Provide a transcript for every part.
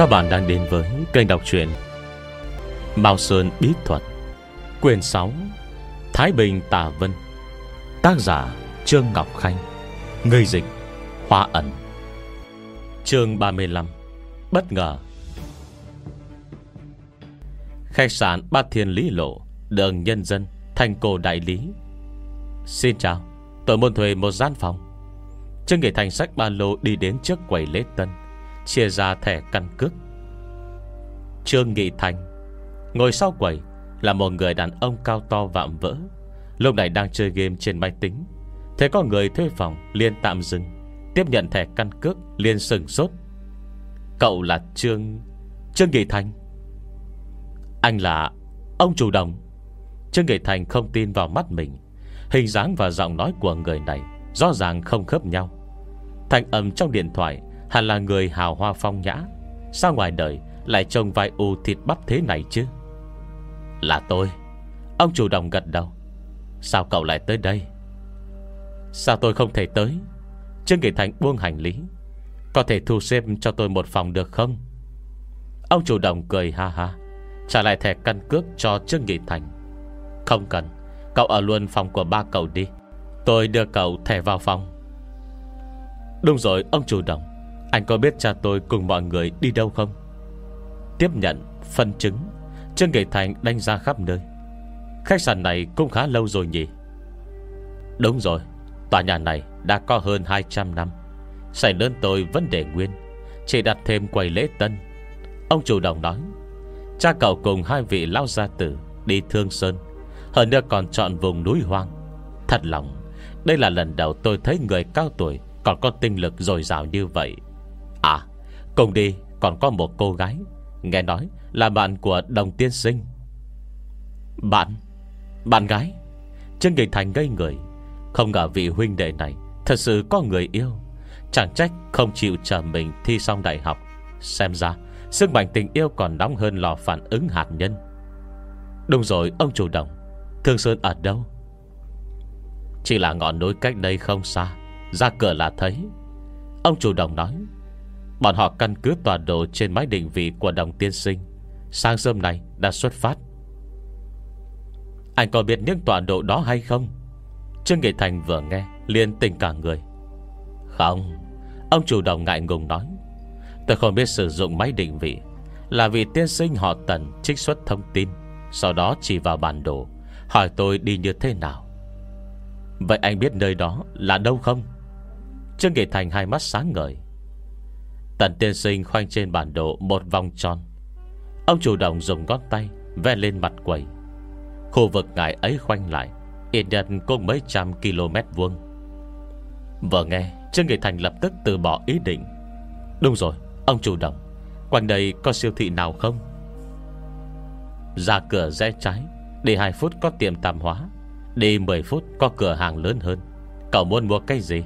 Các bạn đang đến với kênh đọc truyện Mao Sơn Bí Thuật Quyền 6 Thái Bình Tà Vân. Tác giả Trương Ngọc Khanh, Người dịch Hoa ẩn Chương 35 Bất ngờ. Khách sạn Ba Thiên Lý Lộ, Đường Nhân Dân, Thành Cổ Đại Lý. Xin chào, Tôi muốn thuê một gian phòng. Trương Nghị Thành sách ba lô đi đến trước quầy lễ tân. Chia ra thẻ căn cước. Trương Nghị Thành, Ngồi sau quầy, Là một người đàn ông cao to vạm vỡ. Lúc này đang chơi game trên máy tính Thế có người thuê phòng liền tạm dừng, Tiếp nhận thẻ căn cước liền sừng sốt. Cậu là Trương Trương Nghị Thành. Anh là Ông chủ đồng. Trương Nghị Thành không tin vào mắt mình. Hình dáng và giọng nói của người này Rõ ràng không khớp nhau. Thành âm trong điện thoại Hẳn là người hào hoa phong nhã, Sao ngoài đời lại trông vai u thịt bắp thế này chứ? Là tôi. Ông chủ đồng gật đầu. Sao cậu lại tới đây? Sao tôi không thể tới? Trương Nghị Thành buông hành lý. Có thể thu xếp cho tôi một phòng được không? Ông chủ đồng cười ha ha, Trả lại thẻ căn cước cho Trương Nghị Thành. Không cần, Cậu ở luôn phòng của ba cậu đi. Tôi đưa cậu thẻ vào phòng. Đúng rồi, ông chủ đồng anh có biết cha tôi cùng mọi người đi đâu không? Tiếp nhận Phân chứng Trương Nghệ Thành đánh ra khắp nơi. Khách sạn này cũng khá lâu rồi nhỉ? Đúng rồi, Tòa nhà này đã có hơn 200 năm. Xảy lớn tôi vẫn để nguyên, Chỉ đặt thêm quầy lễ tân. Ông chủ đồng nói, Cha cậu cùng hai vị lao gia tử Đi Thương Sơn, Hơn nữa còn chọn vùng núi hoang. Thật lòng, Đây là lần đầu tôi thấy người cao tuổi Còn có tinh lực dồi dào như vậy. Cùng đi, còn có một cô gái. Nghe nói là bạn của đồng tiên sinh. Bạn Bạn gái. Trương Nghị Thành ngây người. Không ngờ vị huynh đệ này Thật sự có người yêu. Chẳng trách không chịu chờ mình thi xong đại học. Xem ra, Sức mạnh tình yêu còn nóng hơn lò phản ứng hạt nhân. Đúng rồi, ông chủ đồng Thương Sơn ở đâu? Chỉ là ngọn núi cách đây không xa. Ra cửa là thấy. Ông chủ đồng nói. Bọn họ căn cứ tọa độ trên máy định vị của đồng tiên sinh. Sáng sớm này đã xuất phát. Anh có biết những tọa độ đó hay không? Trương Nghị Thành vừa nghe, liền tỉnh cả người. Không, Ông chủ đồng ngại ngùng nói. Tôi không biết sử dụng máy định vị Là vì tiên sinh họ tần trích xuất thông tin, Sau đó chỉ vào bản đồ, Hỏi tôi đi như thế nào. Vậy anh biết nơi đó là đâu không? Trương Nghị Thành hai mắt sáng ngời. Tần tiên sinh khoanh trên bản đồ Một vòng tròn. Ông chủ động dùng ngón tay Vẽ lên mặt quầy. Khu vực ngài ấy khoanh lại, Ít nhất cũng mấy trăm km vuông. Vừa nghe, Trương Nghị Thành lập tức từ bỏ ý định. Đúng rồi, Ông chủ động. Quanh đây có siêu thị nào không? Ra cửa rẽ trái, Đi 2 phút có tiệm tạp hóa, Đi 10 phút có cửa hàng lớn hơn. Cậu muốn mua cái gì?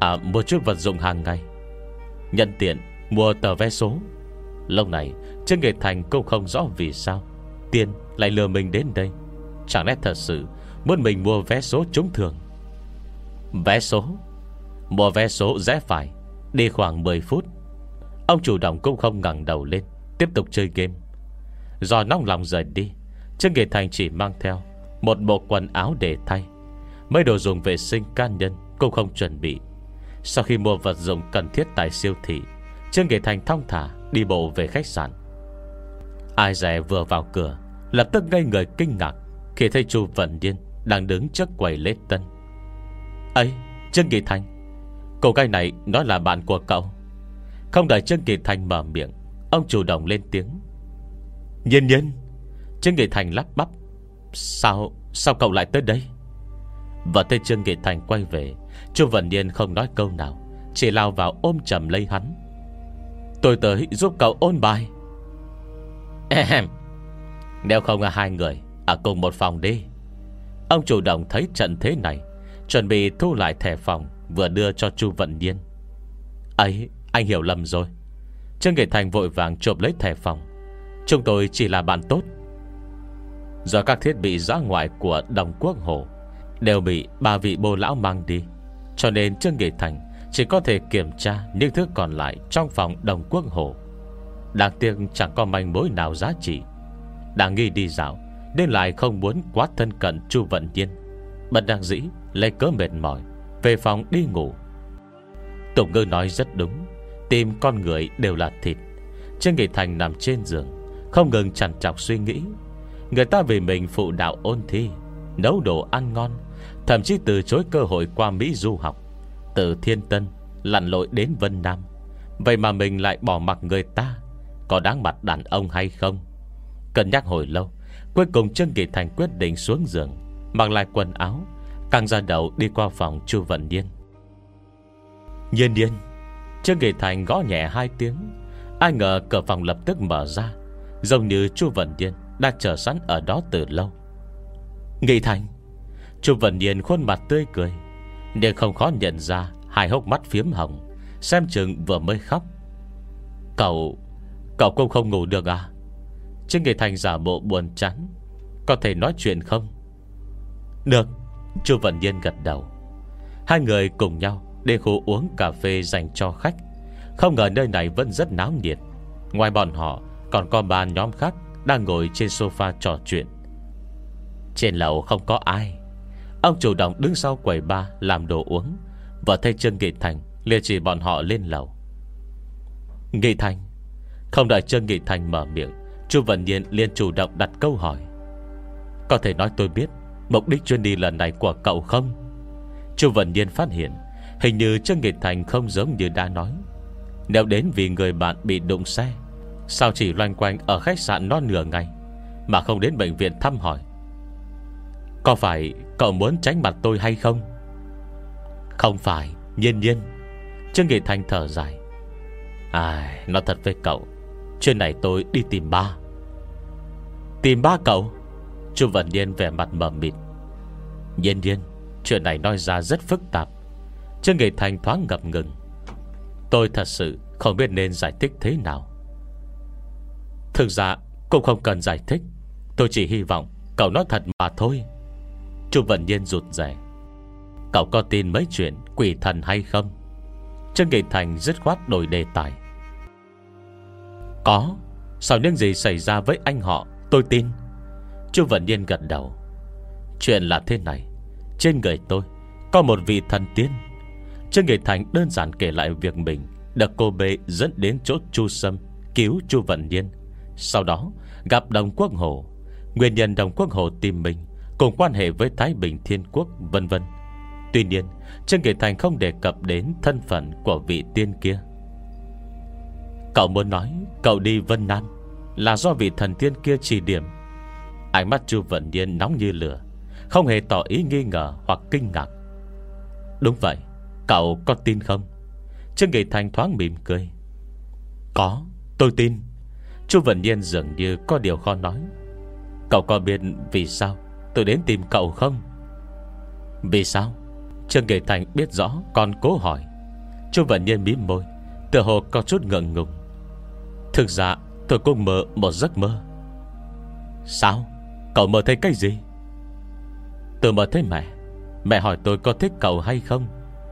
À mua chút vật dụng hàng ngày. Nhân tiện mua tờ vé số. Lâu này Trương Nghệ Thành cũng không rõ vì sao. Tiên lại lừa mình đến đây. Chẳng lẽ thật sự Muốn mình mua vé số trúng thường Vé số? Mua vé số rẽ phải, Đi khoảng 10 phút. Ông chủ động cũng không ngẩng đầu lên, Tiếp tục chơi game. Do nóng lòng rời đi Trương Nghệ Thành chỉ mang theo Một bộ quần áo để thay. Mấy đồ dùng vệ sinh cá nhân Cũng không chuẩn bị sau khi mua vật dụng cần thiết tại siêu thị, Trương Kỳ Thành thong thả Đi bộ về khách sạn. Ai dè vừa vào cửa, Lập tức ngây người kinh ngạc Khi thấy chu Vận Điên Đang đứng trước quầy lễ tân. Ấy, Trương Nghị Thành, Cô gái này nói là bạn của cậu. Không đợi Trương Nghị Thành mở miệng, Ông chủ động lên tiếng. Nhiên nhiên. Trương Nghị Thành lắp bắp. Sao Sao cậu lại tới đây? Và thấy Trương Nghị Thành quay về Chu Vân Niên không nói câu nào, Chỉ lao vào ôm chầm lấy hắn. Tôi tới giúp cậu ôn bài. Ehem Nếu không là hai người, Ở cùng một phòng đi. Ông chủ động thấy trận thế này, Chuẩn bị thu lại thẻ phòng, Vừa đưa cho Chu Vận Niên. Ấy, anh hiểu lầm rồi. Trương Nghệ Thành vội vàng trộm lấy thẻ phòng. Chúng tôi chỉ là bạn tốt. Do các thiết bị giã ngoại của đồng quốc hồ Đều bị ba vị bô lão mang đi cho nên Trương nghị Thành, Chỉ có thể kiểm tra những thứ còn lại Trong phòng đồng quốc hồ Đáng tiếc chẳng có manh mối nào giá trị. Đang nghi đi dạo, Nên lại không muốn quá thân cận Chu Vận Nhiên. Bật đang dĩ, lấy cớ mệt mỏi, Về phòng đi ngủ. Tổng ngư nói rất đúng, Tim con người đều là thịt. Trương Nghị Thành nằm trên giường, Không ngừng chằn chọc suy nghĩ. Người ta vì mình phụ đạo ôn thi, Nấu đồ ăn ngon Thậm chí từ chối cơ hội qua Mỹ du học. Từ Thiên Tân Lặn lội đến Vân Nam. Vậy mà mình lại bỏ mặc người ta. Có đáng mặt đàn ông hay không? Cân nhắc hồi lâu, Cuối cùng Trương Nghị Thành quyết định xuống giường, Mặc lại quần áo Căng ra đầu đi qua phòng Chu Vận Niên. Nhiên điên Trương Nghị Thành gõ nhẹ hai tiếng. Ai ngờ cửa phòng lập tức mở ra, Giống như Chu Vận Niên Đã chờ sẵn ở đó từ lâu. Nghị Thành Chu Vân Niên khuôn mặt tươi cười, Nhưng không khó nhận ra Hai hốc mắt phiếm hồng, Xem chừng vừa mới khóc. Cậu Cậu cũng không ngủ được à? Trương Nghị Thành giả bộ buồn chán, Có thể nói chuyện không? Được, Chu Vân Nhiên gật đầu. Hai người cùng nhau Đến khu uống cà phê dành cho khách. Không ngờ nơi này vẫn rất náo nhiệt. Ngoài bọn họ, Còn có ba nhóm khác Đang ngồi trên sofa trò chuyện. Trên lầu không có ai. Ông chủ động đứng sau quầy ba Làm đồ uống Và thay chân Nghị Thành liền chỉ bọn họ lên lầu. Nghị Thành, Không đợi chân Nghị Thành mở miệng, Chu Vận Nhiên liền chủ động đặt câu hỏi. Có thể nói tôi biết Mục đích chuyến đi lần này của cậu không? Chu Vận Nhiên phát hiện, Hình như Trương Nghị Thành không giống như đã nói. Nếu đến vì người bạn bị đụng xe, Sao chỉ loanh quanh Ở khách sạn non nửa ngày Mà không đến bệnh viện thăm hỏi? Có phải cậu muốn tránh mặt tôi hay không? Không phải Nhiên nhiên. Trương Nghị Thành thở dài. Ai, Nói thật với cậu Chuyện này tôi đi tìm ba. Tìm ba cậu? Chu Vận Niên vẻ mặt mờ mịt. Nhiên nhiên Chuyện này nói ra rất phức tạp. Trương Nghị Thành thoáng ngập ngừng. Tôi thật sự không biết nên giải thích thế nào. Thực ra cũng không cần giải thích. Tôi chỉ hy vọng cậu nói thật mà thôi. Chu Vận Nhiên rụt rẻ Cậu có tin mấy chuyện quỷ thần hay không? Trương Kỳ Thành dứt khoát đổi đề tài. Có, Sau những gì xảy ra với anh họ, Tôi tin. Chu Vận Nhiên gật đầu. Chuyện là thế này, Trên người tôi Có một vị thần tiên. Trương Kỳ Thành đơn giản kể lại việc mình Được cô bê dẫn đến chỗ Chu Sâm Cứu Chu Vận Nhiên. Sau đó, gặp Đồng Quốc Hồ. Nguyên nhân Đồng Quốc Hồ tìm mình Cùng quan hệ với Thái Bình Thiên Quốc, vân vân. Tuy nhiên, Trương Nghị Thành không đề cập đến Thân phận của vị tiên kia. Cậu muốn nói Cậu đi Vân Nam Là do vị thần tiên kia chỉ điểm. Ánh mắt Chu Vận Nhiên nóng như lửa, Không hề tỏ ý nghi ngờ hoặc kinh ngạc. Đúng vậy, Cậu có tin không? Trương Nghị Thành thoáng mỉm cười. Có, tôi tin. Chu Vận Nhiên dường như có điều khó nói. Cậu có biết vì sao? Tôi đến tìm cậu không? Vì sao? Trương kỳ Thành biết rõ, còn cố hỏi. Chu Vận Nhiên mím môi, Tựa hồ có chút ngượng ngùng. Thực ra, tôi cũng mơ một giấc mơ. Sao? Cậu mơ thấy cái gì? Tôi mơ thấy mẹ. Mẹ hỏi tôi có thích cậu hay không?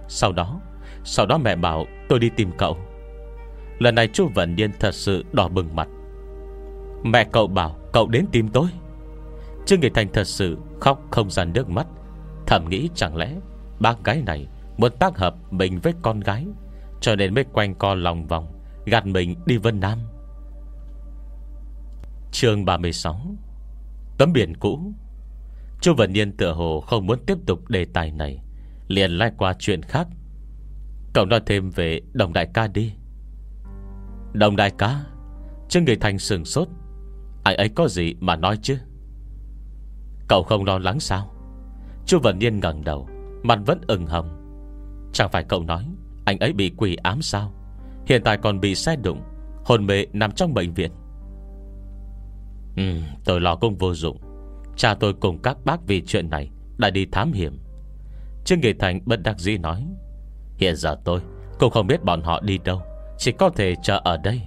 Sau đó Sau đó mẹ bảo tôi đi tìm cậu. Lần này chú Vận Nhiên thật sự đỏ bừng mặt. Mẹ cậu bảo cậu đến tìm tôi. Trương Nghị Thành thật sự khóc không ra nước mắt. Thầm nghĩ chẳng lẽ Bác gái này muốn tác hợp mình với con gái, Cho nên mới quanh co lòng vòng, Gạt mình đi Vân Nam. Chương 36 Tấm biển cũ. Chu Vân Niên tựa hồ không muốn tiếp tục đề tài này, Liền lai qua chuyện khác. Cậu nói thêm về đồng đại ca đi. Đồng đại ca, Trương người thành sừng sốt. Anh ấy có gì mà nói chứ? Cậu không lo lắng sao? Chu Vận Niên ngẩng đầu, Mặt vẫn ửng hồng. Chẳng phải cậu nói Anh ấy bị quỷ ám sao? Hiện tại còn bị xe đụng Hồn mê nằm trong bệnh viện. Ừ tôi lo cũng vô dụng. Cha tôi cùng các bác vì chuyện này Đã đi thám hiểm. Trương Nghị Thành bất đắc dĩ nói, Hiện giờ tôi cũng không biết bọn họ đi đâu, Chỉ có thể chờ ở đây.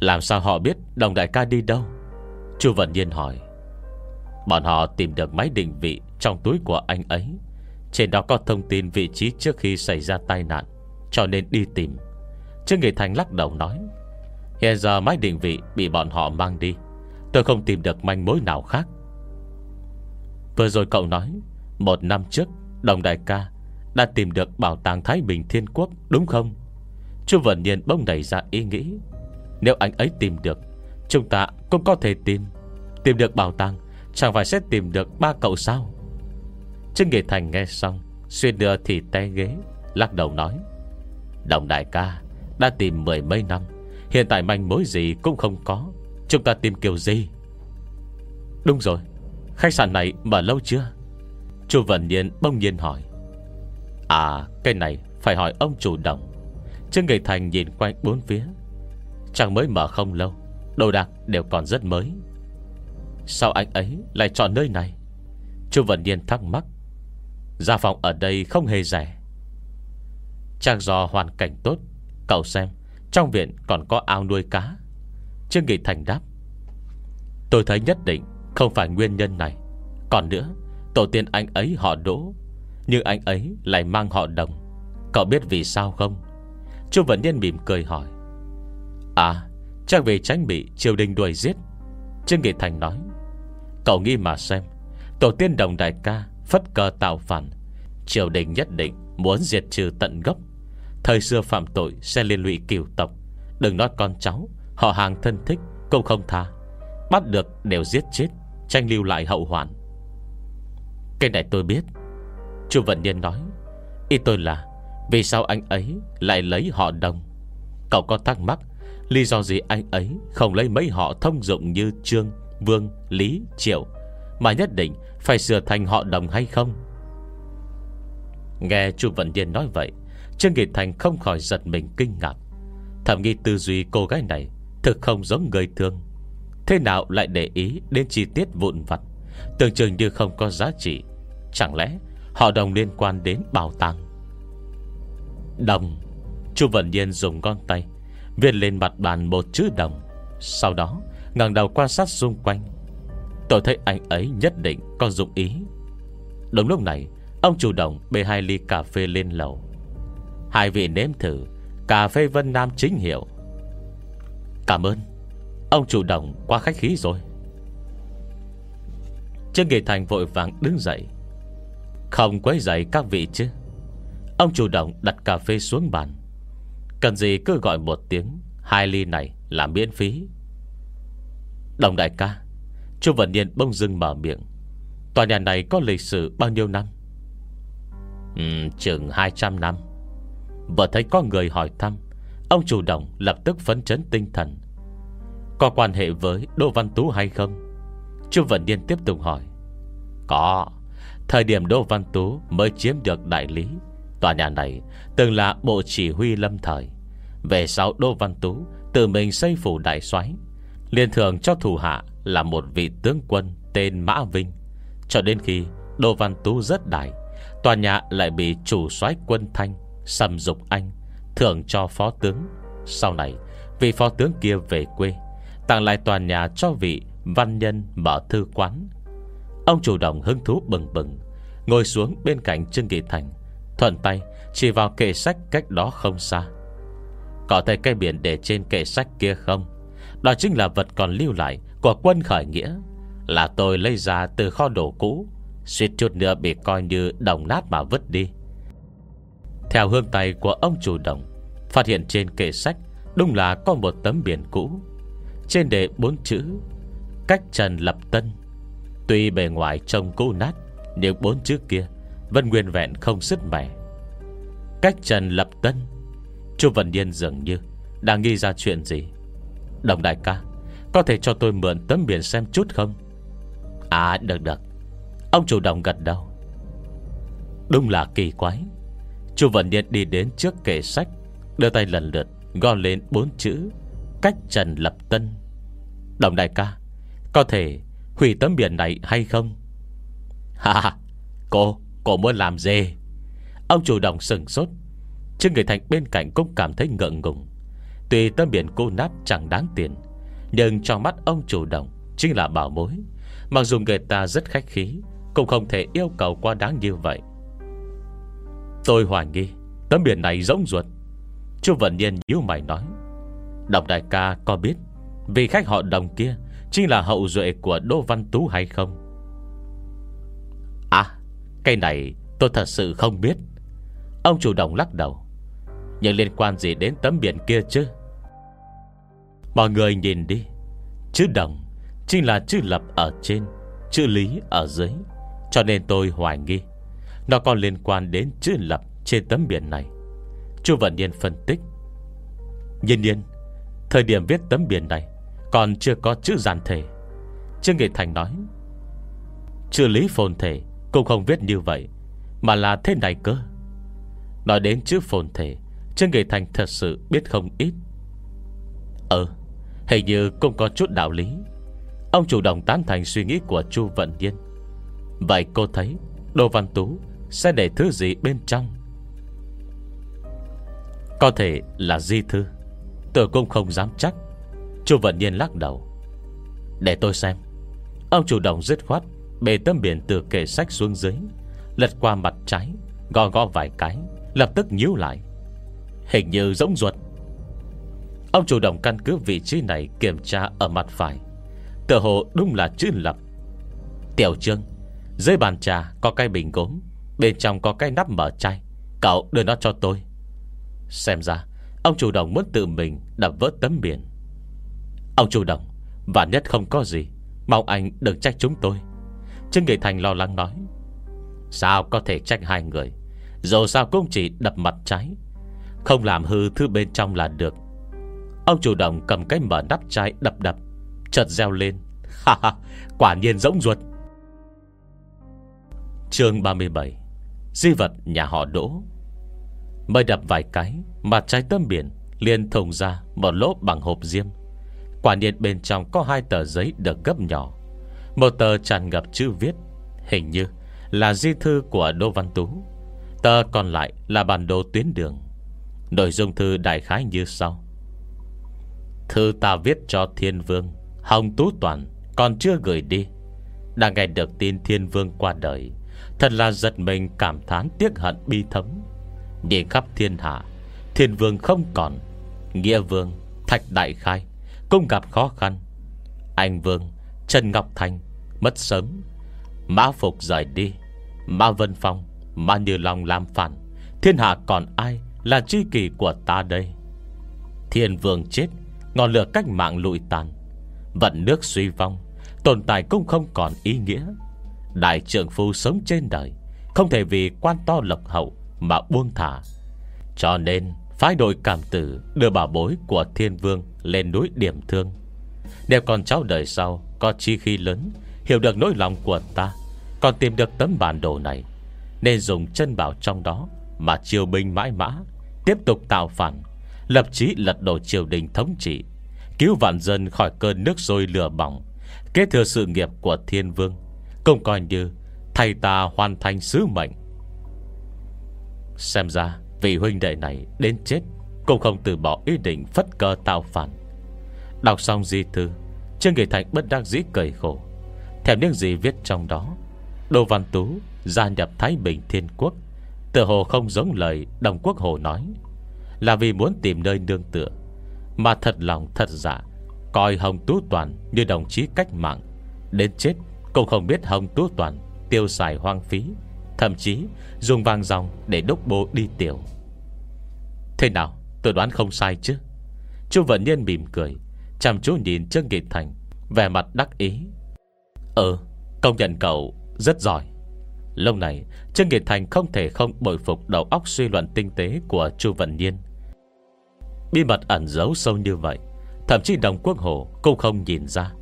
Làm sao họ biết Đồng đại ca đi đâu? Chu Vận Nhiên hỏi. Bọn họ tìm được máy định vị Trong túi của anh ấy. Trên đó có thông tin vị trí trước khi xảy ra tai nạn, Cho nên đi tìm. Trương Nghị Thành lắc đầu nói, Hiện giờ máy định vị bị bọn họ mang đi. Tôi không tìm được manh mối nào khác. Vừa rồi cậu nói, Một năm trước, Đồng đại ca Đã tìm được bảo tàng Thái Bình Thiên Quốc, Đúng không? Chu Vận Nhiên bỗng đẩy ra ý nghĩ, Nếu anh ấy tìm được, Chúng ta cũng có thể tìm Tìm được bảo tàng Chẳng phải sẽ tìm được ba cậu sao? Trương Nghệ Thành nghe xong Xuyên đưa thì té ghế, Lắc đầu nói, Đồng đại ca, Đã tìm mười mấy năm, Hiện tại manh mối gì cũng không có, Chúng ta tìm kiểu gì? Đúng rồi, Khách sạn này mở lâu chưa? Chu Vân Nhiên bông nhiên hỏi. À cái này phải hỏi ông chủ đồng Trương Nghệ Thành nhìn quanh bốn phía. Chẳng mới mở không lâu, Đồ đạc đều còn rất mới. Sao anh ấy lại chọn nơi này? Chu Vân Niên thắc mắc. Gia phòng ở đây không hề rẻ. Chắc do hoàn cảnh tốt, Cậu xem, Trong viện còn có ao nuôi cá. Trương Nghị Thành đáp. Tôi thấy nhất định không phải nguyên nhân này. Còn nữa, Tổ tiên anh ấy họ đỗ, Nhưng anh ấy lại mang họ đồng. Cậu biết vì sao không? Chu Vân Niên mỉm cười hỏi. À Chắc vì tránh bị triều đình đuổi giết. Trương Nghị Thành nói. Cậu nghĩ mà xem. Tổ tiên đồng đại ca Phất cờ tạo phản. Triều đình nhất định muốn diệt trừ tận gốc. Thời xưa phạm tội sẽ liên lụy kiều tộc. Đừng nói con cháu Họ hàng thân thích cũng không tha. Bắt được đều giết chết Tranh lưu lại hậu hoạn. Cái này tôi biết. Chu Vận Nhân nói Ý tôi là Vì sao anh ấy lại lấy họ đồng? Cậu có thắc mắc Lý do gì anh ấy không lấy mấy họ thông dụng như Trương, Vương, Lý, Triệu Mà nhất định phải sửa thành họ đồng hay không? Nghe Chu Vận Điên nói vậy Trương Nghị Thành không khỏi giật mình kinh ngạc. Thầm nghi tư duy cô gái này Thực không giống người thường. Thế nào lại để ý đến chi tiết vụn vặt? Tưởng chừng như không có giá trị. Chẳng lẽ họ đồng liên quan đến bảo tàng? Đồng. Chu Vận Nhiên dùng con tay Viết lên mặt bàn một chữ đồng. Sau đó ngẩng đầu quan sát xung quanh. Tôi thấy anh ấy nhất định có dụng ý. Đúng lúc này, Ông chủ động bê hai ly cà phê lên lầu. Hai vị nếm thử, Cà phê Vân Nam chính hiệu. Cảm ơn. Ông chủ động quá khách khí rồi. Trương Kỳ Thành vội vàng đứng dậy. Không quấy dậy các vị chứ. Ông chủ động đặt cà phê xuống bàn. Cần gì cứ gọi một tiếng, Hai ly này là miễn phí. Đồng đại ca Chu Vận Niên bông dưng mở miệng. Tòa nhà này có lịch sử bao nhiêu năm? Ừ, Chừng 200 năm. Vừa thấy có người hỏi thăm Ông chủ động lập tức phấn chấn tinh thần. Có quan hệ với Đỗ Văn Tú hay không? Chu Vận Niên tiếp tục hỏi. Có Thời điểm Đỗ Văn Tú mới chiếm được đại lý Tòa nhà này từng là bộ chỉ huy lâm thời. Về sau Đỗ Văn Tú Tự mình xây phủ đại soái Liên thường cho thủ hạ Là một vị tướng quân tên Mã Vinh. Cho đến khi Đô Văn Tú rất đại, Tòa nhà lại bị chủ soái quân Thanh, sầm dục anh Thưởng cho phó tướng. Sau này, vị phó tướng kia về quê, Tặng lại tòa nhà cho vị văn nhân mở thư quán. Ông chủ động hứng thú bừng bừng, Ngồi xuống bên cạnh Trương Nghị Thành, Thuận tay chỉ vào kệ sách cách đó không xa. Có thấy cái biển để trên kệ sách kia không? Đó chính là vật còn lưu lại Của quân khởi nghĩa. Là tôi lấy ra từ kho đồ cũ, Suýt chút nữa bị coi như đồng nát mà vứt đi. Theo hương tay của ông chủ đồng Phát hiện trên kệ sách Đúng là có một tấm biển cũ. Trên đề bốn chữ, Cách Trần Lập Tân. Tuy bề ngoài trông cũ nát, Nhưng bốn chữ kia Vẫn nguyên vẹn không sứt mẻ. Cách Trần Lập Tân. Chu Vân Điên dường như Đang nghi ra chuyện gì. Đồng đại ca, Có thể cho tôi mượn tấm biển xem chút không? À được được. Ông chủ động gật đầu. Đúng là kỳ quái. Chu Vận điện đi đến trước kệ sách, Đưa tay lần lượt, gõ lên bốn chữ, Cách Trần Lập Tân. Đồng đại ca, Có thể hủy tấm biển này hay không? Ha, Cô Cô muốn làm gì? Ông chủ động sừng sốt. Chứ người thành bên cạnh cũng cảm thấy ngượng ngùng. Tuy tấm biển cô nát chẳng đáng tiền, Nhưng trong mắt ông chủ động Chính là bảo mối. Mặc dù người ta rất khách khí, Cũng không thể yêu cầu quá đáng như vậy. Tôi hoài nghi, Tấm biển này rỗng ruột. Chú Vận Nhiên yếu mày nói Đồng đại ca có biết vì khách họ đồng kia Chính là hậu duệ của Đỗ Văn Tú hay không? À Cái này tôi thật sự không biết. Ông chủ động lắc đầu, Nhưng liên quan gì đến tấm biển kia chứ? Mọi người nhìn đi. Chữ đồng Chính là chữ lập ở trên, Chữ lý ở dưới. Cho nên tôi hoài nghi, Nó còn liên quan đến chữ lập trên tấm biển này. Chu Vận niên phân tích. Nhiên nhiên, Thời điểm viết tấm biển này Còn chưa có chữ giản thể. Trương Nghị Thành nói, Chữ lý phồn thể Cũng không viết như vậy, Mà là thế này cơ. Nói đến chữ phồn thể, Trương Nghị Thành thật sự biết không ít. Ờ Hình như cũng có chút đạo lý. Ông chủ động tán thành suy nghĩ của Chu Vận Nhiên. Vậy cô thấy Đô Văn Tú sẽ để thứ gì bên trong? Có thể là di thư. Tôi cũng không dám chắc. Chu Vận Nhiên lắc đầu. Để tôi xem. Ông chủ động dứt khoát Bề tấm biển từ kệ sách xuống dưới, Lật qua mặt trái Gò gò vài cái, Lập tức nhíu lại. Hình như rỗng ruột. Ông chủ động căn cứ vị trí này Kiểm tra ở mặt phải. Tựa hồ đúng là chữ lập. Tiểu trương, Dưới bàn trà có cái bình gốm, Bên trong có cái nắp mở chai. Cậu đưa nó cho tôi. Xem ra, Ông chủ động muốn tự mình đập vỡ tấm biển. Ông chủ động Và nhất không có gì, Mong anh đừng trách chúng tôi. Trương Nghị Thành lo lắng nói. Sao có thể trách hai người? Dù sao cũng chỉ đập mặt trái. Không làm hư thứ bên trong là được. Ông chủ động cầm cái mở nắp chai đập đập, Chợt reo lên. Ha ha, quả nhiên rỗng ruột. Chương 37 Di vật nhà họ đỗ. Mới đập vài cái Mặt trái tâm biển liền thùng ra Một lỗ bằng hộp diêm. Quả nhiên bên trong có hai tờ giấy được gấp nhỏ. Một tờ tràn ngập chữ viết, Hình như là di thư của Đô Văn Tú. Tờ còn lại là bản đồ tuyến đường. Nội dung thư đại khái như sau. Thư ta viết cho Thiên Vương. Hồng Tú Toàn Còn chưa gửi đi. Đã nghe được tin Thiên Vương qua đời, Thật là giật mình cảm thán tiếc hận bi thấm. Nhìn khắp thiên hạ, Thiên Vương không còn. Nghĩa Vương, Thạch Đại Khai, Cũng gặp khó khăn. Anh Vương, Trần Ngọc Thành, Mất sớm. Mã Phục rời đi, Mã Vân Phong, Mã Như Long làm phản. Thiên hạ còn ai là tri kỷ của ta đây? Thiên Vương chết Ngọn lửa cách mạng lụi tàn. Vận nước suy vong, Tồn tại cũng không còn ý nghĩa. Đại trưởng phu sống trên đời, Không thể vì quan to lộc hậu Mà buông thả. Cho nên, phái đội cảm tử Đưa bảo bối của thiên vương Lên núi điểm thương. Đẹp con cháu đời sau Có chi khi lớn, Hiểu được nỗi lòng của ta, Còn tìm được tấm bản đồ này, Nên dùng chân bảo trong đó Mà chiều binh mãi mã, Tiếp tục tạo phản. Lập chí lật đổ triều đình thống trị, Cứu vạn dân khỏi cơn nước sôi lửa bỏng, Kế thừa sự nghiệp của thiên vương, Cũng coi như Thầy ta hoàn thành sứ mệnh. Xem ra Vị huynh đệ này đến chết Cũng không từ bỏ ý định phất cơ tạo phản. Đọc xong di thư, Trương Nghị Thành bất đắc dĩ cười khổ Theo những gì viết trong đó. Đồ Văn Tú gia nhập Thái Bình Thiên Quốc Tự hồ không giống lời Đồng Quốc Hồ nói. Là vì muốn tìm nơi nương tựa. Mà thật lòng, thật giả, Coi Hồng Tú Toàn như đồng chí cách mạng. Đến chết, Cũng không biết Hồng Tú Toàn Tiêu xài hoang phí, Thậm chí dùng vàng dòng để đốc bố đi tiểu. Thế nào, tôi đoán không sai chứ? Chu Vận Nhiên mỉm cười, Chăm chú nhìn Trương Nghị Thành, Vẻ mặt đắc ý. Ừ công nhận cậu rất giỏi. Lâu này, Trương Nghị Thành không thể không bội phục Đầu óc suy luận tinh tế của Chu Vận Nhiên. Bí mật ẩn giấu sâu như vậy, Thậm chí đồng quốc hồ cũng không nhìn ra.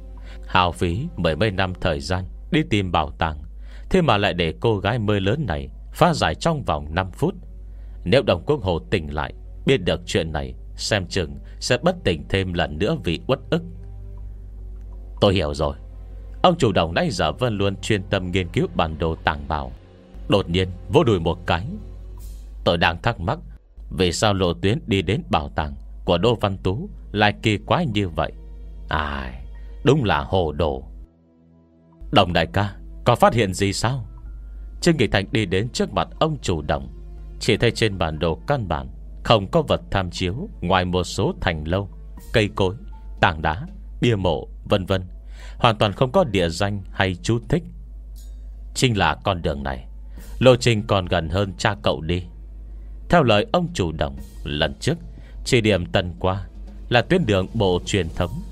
Hào phí mười mấy năm thời gian Đi tìm bảo tàng, Thế mà lại để cô gái mơ lớn này Phá giải trong vòng 5 phút. Nếu đồng quốc hồ tỉnh lại, Biết được chuyện này, Xem chừng sẽ bất tỉnh thêm lần nữa vì uất ức. Tôi hiểu rồi. Ông chủ đồng nãy giờ vẫn luôn chuyên tâm nghiên cứu bản đồ tàng bảo. Đột nhiên vô đùi một cái. Tôi đang thắc mắc vì sao lộ tuyến đi đến bảo tàng Của Đô Văn Tú Lại kỳ quái như vậy? Ai Đúng là hồ đồ. Đồng đại ca Có phát hiện gì sao? Trương Nghị Thành đi đến trước mặt ông chủ động Chỉ thấy trên bản đồ căn bản Không có vật tham chiếu Ngoài một số thành lâu Cây cối, tảng đá, bia mộ, vân vân. Hoàn toàn không có địa danh hay chú thích. Chính là con đường này Lộ trình còn gần hơn cha cậu đi. Theo lời ông chủ động, Lần trước, Chỉ điểm tần qua Là tuyến đường bộ truyền thống,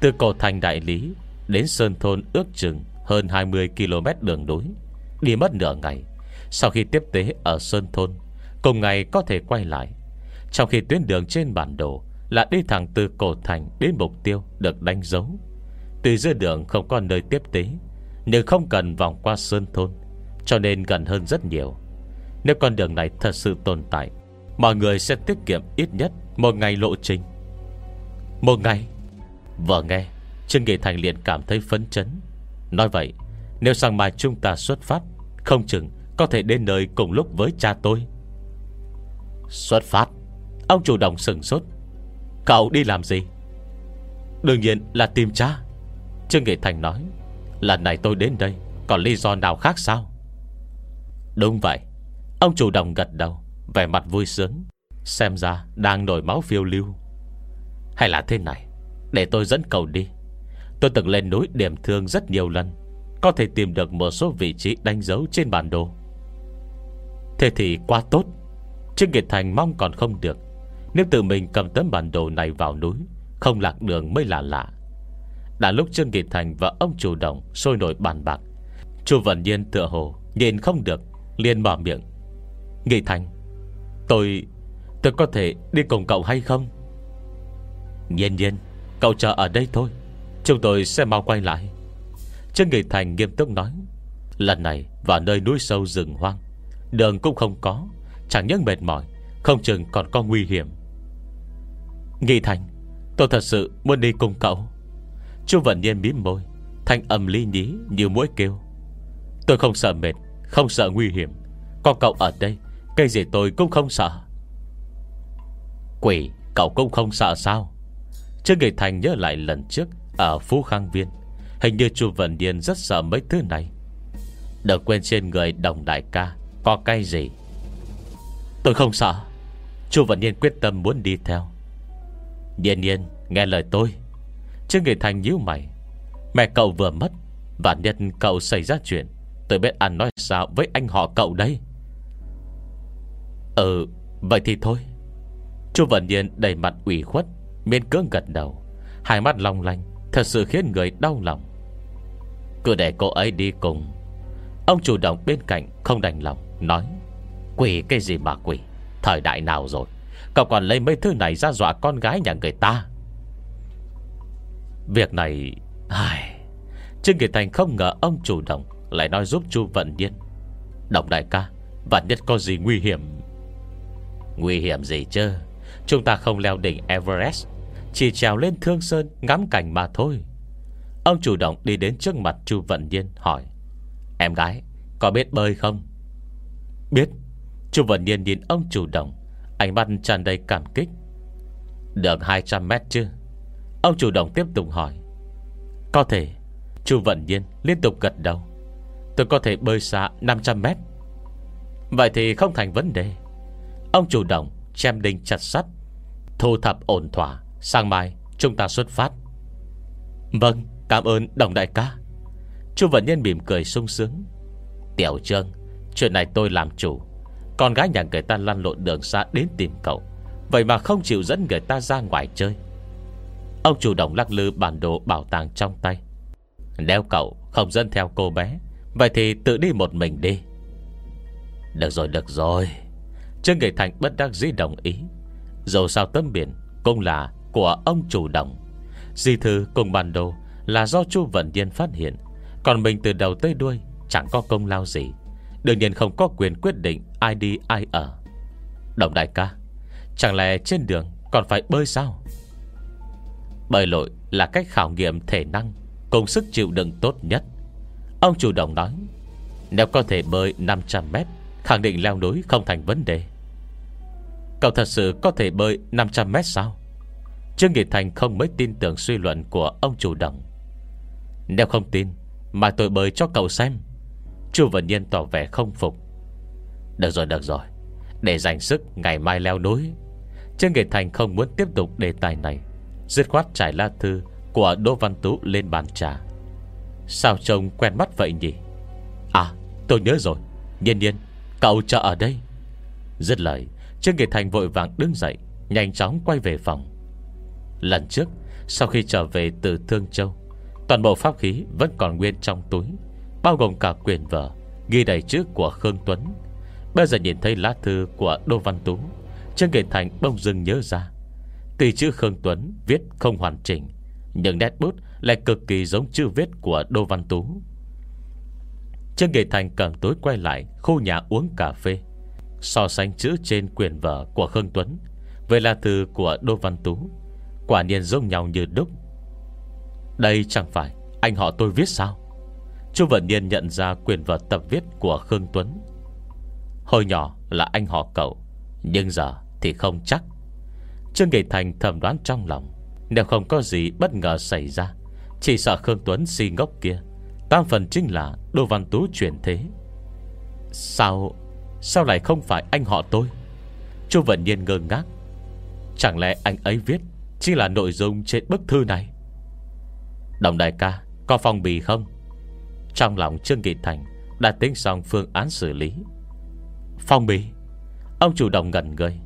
Từ cổ thành đại lý Đến Sơn Thôn ước chừng, hơn 20 km đường núi, Đi mất nửa ngày. Sau khi tiếp tế ở Sơn Thôn, Cùng ngày có thể quay lại. Trong khi tuyến đường trên bản đồ Là đi thẳng từ cổ thành đến mục tiêu Được đánh dấu. Từ giữa đường không có nơi tiếp tế, Nhưng không cần vòng qua Sơn Thôn, Cho nên gần hơn rất nhiều. Nếu con đường này thật sự tồn tại, Mọi người sẽ tiết kiệm ít nhất Một ngày lộ trình. Một ngày? Vừa nghe, Trương Nghị Thành liền cảm thấy phấn chấn. Nói vậy, Nếu sáng mai chúng ta xuất phát, Không chừng có thể đến nơi cùng lúc với cha tôi. Xuất phát? Ông chủ động sừng sốt. Cậu đi làm gì? Đương nhiên là tìm cha. Trương Nghị Thành nói, Lần này tôi đến đây, Còn lý do nào khác sao? Đúng vậy. Ông chủ động gật đầu, Vẻ mặt vui sướng, Xem ra đang nổi máu phiêu lưu. Hay là thế này, Để tôi dẫn cậu đi. Tôi từng lên núi điểm thương rất nhiều lần, Có thể tìm được một số vị trí đánh dấu trên bản đồ. Thế thì quá tốt, Trương Kiệt Thành mong còn không được. Nếu tự mình cầm tấm bản đồ này vào núi, Không lạc đường mới là lạ. Đã lúc Trương Kiệt Thành và ông chủ động Sôi nổi bàn bạc, Chu Vận Nhiên tựa hồ Nhìn không được, liền mở miệng. Nghi Thành, Tôi Tôi có thể đi cùng cậu hay không? Nhiên nhiên, Cậu chờ ở đây thôi, Chúng tôi sẽ mau quay lại. Trương Nghị Thành nghiêm túc nói, Lần này vào nơi núi sâu rừng hoang, Đường cũng không có, Chẳng những mệt mỏi, Không chừng còn có nguy hiểm. Nghị Thành, Tôi thật sự muốn đi cùng cậu. Chú Vận Nhiên mím môi, Thanh âm ly nhí như mũi kêu. Tôi không sợ mệt, Không sợ nguy hiểm, Có cậu ở đây cái gì tôi cũng không sợ. Quỷ, cậu cũng không sợ sao? Trương Nghị Thành nhớ lại lần trước Ở Phú Khang Viên, Hình như chu Vận Điên rất sợ mấy thứ này. Đừng quên trên người đồng đại ca, Có cái gì? Tôi không sợ. Chu Vận Điên quyết tâm muốn đi theo. Điên Điên nghe lời tôi. Trương Nghị Thành nhíu mày. Mẹ cậu vừa mất Và nhân cậu xảy ra chuyện. Tôi biết ăn nói sao với anh họ cậu đây. Ừ Vậy thì thôi. Chú Vận Nhiên đầy mặt ủy khuất, Miên cưỡng gật đầu. Hai mắt long lanh, Thật sự khiến người đau lòng. Cứ để cô ấy đi cùng. Ông chủ động bên cạnh không đành lòng, Nói, Quỷ cái gì mà quỷ? Thời đại nào rồi? Cậu còn lấy mấy thứ này ra dọa con gái nhà người ta? Việc này, ai... Trương Kỳ Thành không ngờ ông chủ động Lại nói giúp Chu Vận Nhiên. Đồng đại ca, Vạn nhất có gì nguy hiểm Nguy hiểm gì chứ? Chúng ta không leo đỉnh Everest, Chỉ trèo lên Thương Sơn ngắm cảnh mà thôi. Ông chủ động đi đến trước mặt Chu Vận Nhiên, hỏi, Em gái, có biết bơi không? Biết. Chu Vận Nhiên nhìn ông chủ động, Ánh mắt tràn đầy cảm kích. Được 200 mét chứ? Ông chủ động tiếp tục hỏi. Có thể. Chu Vận Nhiên liên tục gật đầu. Tôi có thể bơi xa 500 mét. Vậy thì không thành vấn đề. Ông chủ động Chém đinh chặt sắt, Thu thập ổn thỏa. Sang mai, chúng ta xuất phát. Vâng cảm ơn, đồng đại ca. Chu Vận Nhân mỉm cười sung sướng. Tiểu Trương, Chuyện này tôi làm chủ. Con gái nhà người ta lăn lộn đường xa đến tìm cậu. Vậy mà không chịu dẫn người ta ra ngoài chơi. Ông chủ động lắc lư bản đồ bảo tàng trong tay. Nếu cậu không dẫn theo cô bé, Vậy thì tự đi một mình đi. Được rồi được rồi. Trương Nghệ Thành bất đắc dĩ đồng ý. Dù sao tấm biển Cũng là của ông chủ động. Di thư cùng bản đồ Là do Chu Vận Nhiên phát hiện. Còn mình từ đầu tới đuôi Chẳng có công lao gì. Đương nhiên không có quyền quyết định ai đi, ai ở. Đồng đại ca, Chẳng lẽ trên đường còn phải bơi sao? Bơi lội là cách khảo nghiệm thể năng Cùng sức chịu đựng tốt nhất. Ông chủ động nói, Nếu có thể bơi 500 mét Khẳng định leo núi không thành vấn đề. Cậu thật sự có thể bơi 500 mét sao? Trương Nghị Thành không mới tin tưởng suy luận của ông chủ động. Nếu không tin, Mà tôi bơi cho cậu xem. Chu Vân Nhiên tỏ vẻ không phục. Được rồi được rồi. Để dành sức, ngày mai leo núi. Trương Nghị Thành không muốn tiếp tục đề tài này. Dứt khoát trải lá thư Của Đỗ Văn Tú lên bàn trà. Sao trông quen mắt vậy nhỉ? À tôi nhớ rồi. Nhiên nhiên cậu chờ ở đây. Dứt lời, Trương kỳ Thành vội vàng đứng dậy, Nhanh chóng quay về phòng. Lần trước, Sau khi trở về từ Thương Châu, Toàn bộ pháp khí vẫn còn nguyên trong túi, Bao gồm cả quyền vở, Ghi đầy chữ của Khương Tuấn. Bây giờ nhìn thấy lá thư của Đô Văn Tú, Trương kỳ Thành bông dưng nhớ ra. Tuy chữ Khương Tuấn viết không hoàn chỉnh, Nhưng nét bút lại cực kỳ giống chữ viết của Đô Văn Tú. Trương Nghệ Thành cầm tối quay lại Khu nhà uống cà phê. So sánh chữ trên quyển vở của Khương Tuấn Với là thư của Đô Văn Tú, Quả nhiên giống nhau như đúc. Đây chẳng phải Anh họ tôi viết sao? Chu Vận Niên nhận ra quyền vở tập viết của Khương Tuấn. Hồi nhỏ là anh họ cậu, Nhưng giờ thì không chắc. Trương Nghệ Thành thầm đoán trong lòng, Nếu không có gì bất ngờ xảy ra, Chỉ sợ Khương Tuấn si ngốc kia Tam phần chính là Đô Văn Tú chuyển thế. Sao Sao lại không phải anh họ tôi? Chu Vận Nhiên ngơ ngác. Chẳng lẽ anh ấy viết Chỉ là nội dung trên bức thư này? Đồng đại ca, Có phong bì không? Trong lòng Trương Nghị Thành Đã tính xong phương án xử lý. Phong bì? Ông chủ động ngẩn người.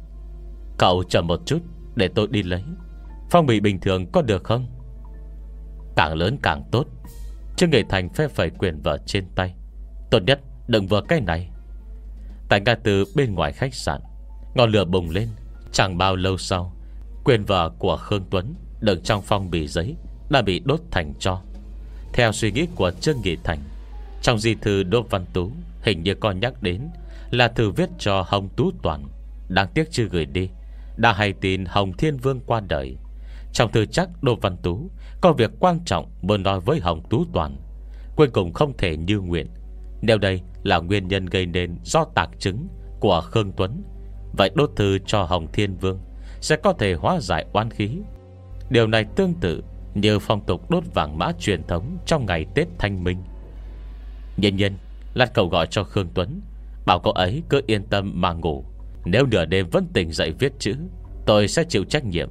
Cậu chờ một chút để tôi đi lấy. Phong bì bình thường có được không? Càng lớn càng tốt. Chứ người Thành phê phẩy quyền vợ trên tay. Tốt nhất đừng vờ cái này. Tại ngã tư bên ngoài khách sạn, Ngọn lửa bùng lên. Chẳng bao lâu sau, Quyền vợ của Khương Tuấn Đựng trong phong bì giấy Đã bị đốt thành cho. Theo suy nghĩ của Trương Nghị Thành, Trong di thư Đỗ Văn Tú, Hình như còn nhắc đến Là thư viết cho Hồng Tú Toàn, Đáng tiếc chưa gửi đi, Đã hay tin Hồng Thiên Vương qua đời. Trong thư chắc Đỗ Văn Tú có việc quan trọng muốn nói với Hồng Tú Toàn, Cuối cùng không thể như nguyện. Nếu đây là nguyên nhân gây nên Do tạc chứng của Khương Tuấn, Vậy đốt thư cho Hồng Thiên Vương Sẽ có thể hóa giải oan khí. Điều này tương tự Như phong tục đốt vàng mã truyền thống Trong ngày Tết Thanh Minh. Nhân nhân Lát cậu gọi cho Khương Tuấn, Bảo cậu ấy cứ yên tâm mà ngủ. Nếu nửa đêm vẫn tỉnh dậy viết chữ, Tôi sẽ chịu trách nhiệm.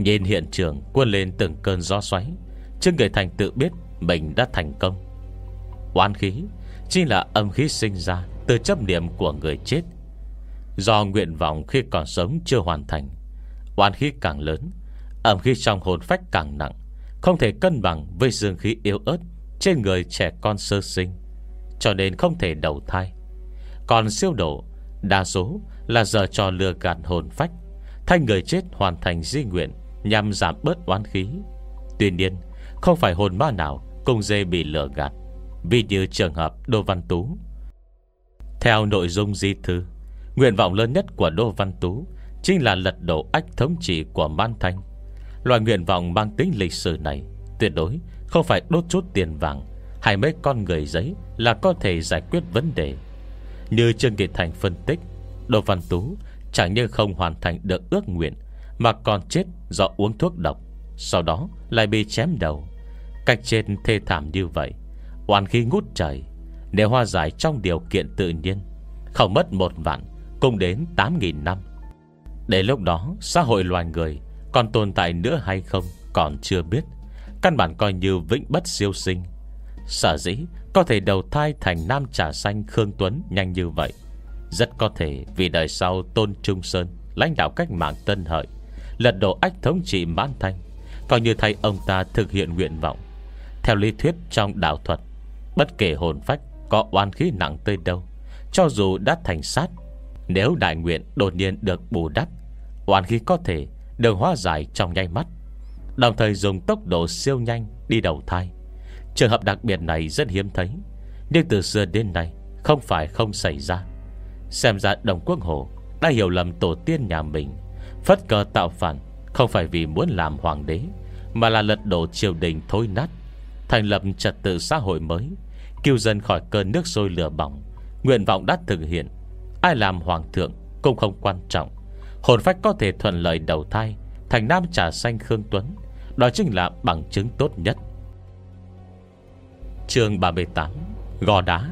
Nhìn hiện trường quân lên từng cơn gió xoáy. Chứ người thành tự biết Mình đã thành công. Oán khí, Chính là âm khí sinh ra Từ chấp niệm của người chết. Do nguyện vọng khi còn sống chưa hoàn thành, Oán khí càng lớn, Âm khí trong hồn phách càng nặng, Không thể cân bằng với dương khí yếu ớt Trên người trẻ con sơ sinh, Cho nên không thể đầu thai. Còn siêu độ, Đa số là giờ cho lừa gạt hồn phách, Thay người chết hoàn thành di nguyện Nhằm giảm bớt oán khí. Tuy nhiên, Không phải hồn ma nào Cùng dê bị lừa gạt, Vì như trường hợp Đô Văn Tú. Theo nội dung di thư, Nguyện vọng lớn nhất của Đô Văn Tú Chính là lật đổ ách thống trị của Man Thanh. Loại nguyện vọng mang tính lịch sử này Tuyệt đối không phải đốt chút tiền vàng Hay mấy con người giấy Là có thể giải quyết vấn đề. Như Trương Kỳ Thành phân tích, Đô Văn Tú chẳng như không hoàn thành được ước nguyện mà còn chết do uống thuốc độc, Sau đó lại bị chém đầu. Cách chết thê thảm như vậy, Oan khí ngút trời Nếu hoa giải trong điều kiện tự nhiên, Không mất một vạn Cùng đến 8.000 năm. Để lúc đó, xã hội loài người Còn tồn tại nữa hay không Còn chưa biết, Căn bản coi như vĩnh bất siêu sinh. Sở dĩ có thể đầu thai thành nam trà xanh Khương Tuấn nhanh như vậy, Rất có thể vì đời sau Tôn Trung Sơn, Lãnh đạo cách mạng Tân Hợi Lật đổ ách thống trị mãn thanh, Coi như thay ông ta thực hiện nguyện vọng. Theo lý thuyết trong đạo thuật, Bất kể hồn phách Có oan khí nặng tới đâu, Cho dù đã thành sát, Nếu đại nguyện đột nhiên được bù đắp Oan khí có thể được hóa giải trong nháy mắt, Đồng thời dùng tốc độ siêu nhanh Đi đầu thai. Trường hợp đặc biệt này rất hiếm thấy, Nhưng từ xưa đến nay Không phải không xảy ra. Xem ra Đồng Quốc Hồ Đã hiểu lầm tổ tiên nhà mình Phất cờ tạo phản, Không phải vì muốn làm hoàng đế, Mà là lật đổ triều đình thối nát, Thành lập trật tự xã hội mới, Cứu dân khỏi cơn nước sôi lửa bỏng. Nguyện vọng đã thực hiện, Ai làm hoàng thượng cũng không quan trọng. Hồn phách có thể thuận lợi đầu thai, Thành nam trà xanh Khương Tuấn, Đó chính là bằng chứng tốt nhất. Chương 38 Gò đá.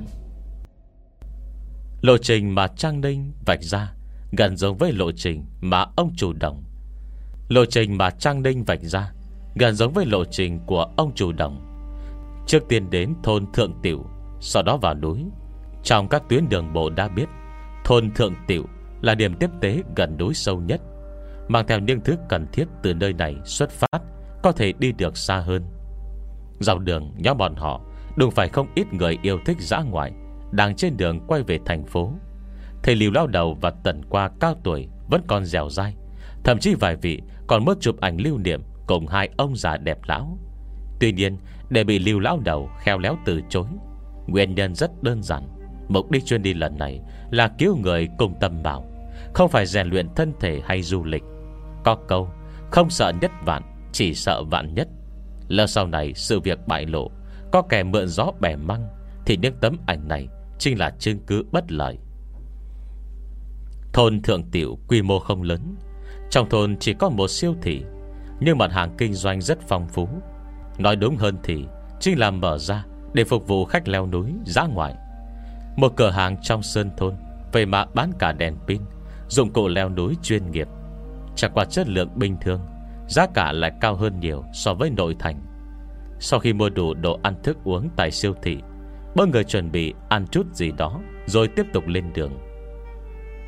Lộ trình mà Trang Ninh vạch ra Gần giống với lộ trình mà ông chủ đồng Lộ trình mà Trang Ninh vạch ra, Gần giống với lộ trình của ông chủ đồng Trước tiên đến thôn Thượng Tiểu, Sau đó vào núi. Trong các tuyến đường bộ đã biết, Thôn Thượng Tiểu là điểm tiếp tế gần núi sâu nhất, Mang theo những thứ cần thiết từ nơi này xuất phát, Có thể đi được xa hơn. Dọc đường, nhóm bọn họ Đừng phải không ít người yêu thích dã ngoại Đang trên đường quay về thành phố. Thầy liều lao đầu và tần qua cao tuổi Vẫn còn dẻo dai. Thậm chí vài vị còn mất chụp ảnh lưu niệm Cùng hai ông già đẹp lão. Tuy nhiên, để bị lưu lão đầu Khéo léo từ chối, Nguyên nhân rất đơn giản. Mục đích chuyên đi lần này Là cứu người cùng tâm bảo, Không phải rèn luyện thân thể hay du lịch. Có câu, Không sợ nhất vạn, Chỉ sợ vạn nhất. Lỡ sau này sự việc bại lộ, Có kẻ mượn gió bẻ măng, Thì những tấm ảnh này Chính là chứng cứ bất lợi. Thôn Thượng Tiểu quy mô không lớn. Trong thôn chỉ có một siêu thị, Nhưng mặt hàng kinh doanh rất phong phú. Nói đúng hơn thì, Chính là mở ra để phục vụ khách leo núi ra ngoài Một cửa hàng trong sơn thôn, Về mà bán cả đèn pin, Dụng cụ leo núi chuyên nghiệp. Chẳng qua chất lượng bình thường, Giá cả lại cao hơn nhiều so với nội thành. Sau khi mua đủ đồ ăn thức uống tại siêu thị bao người chuẩn bị ăn chút gì đó, Rồi tiếp tục lên đường.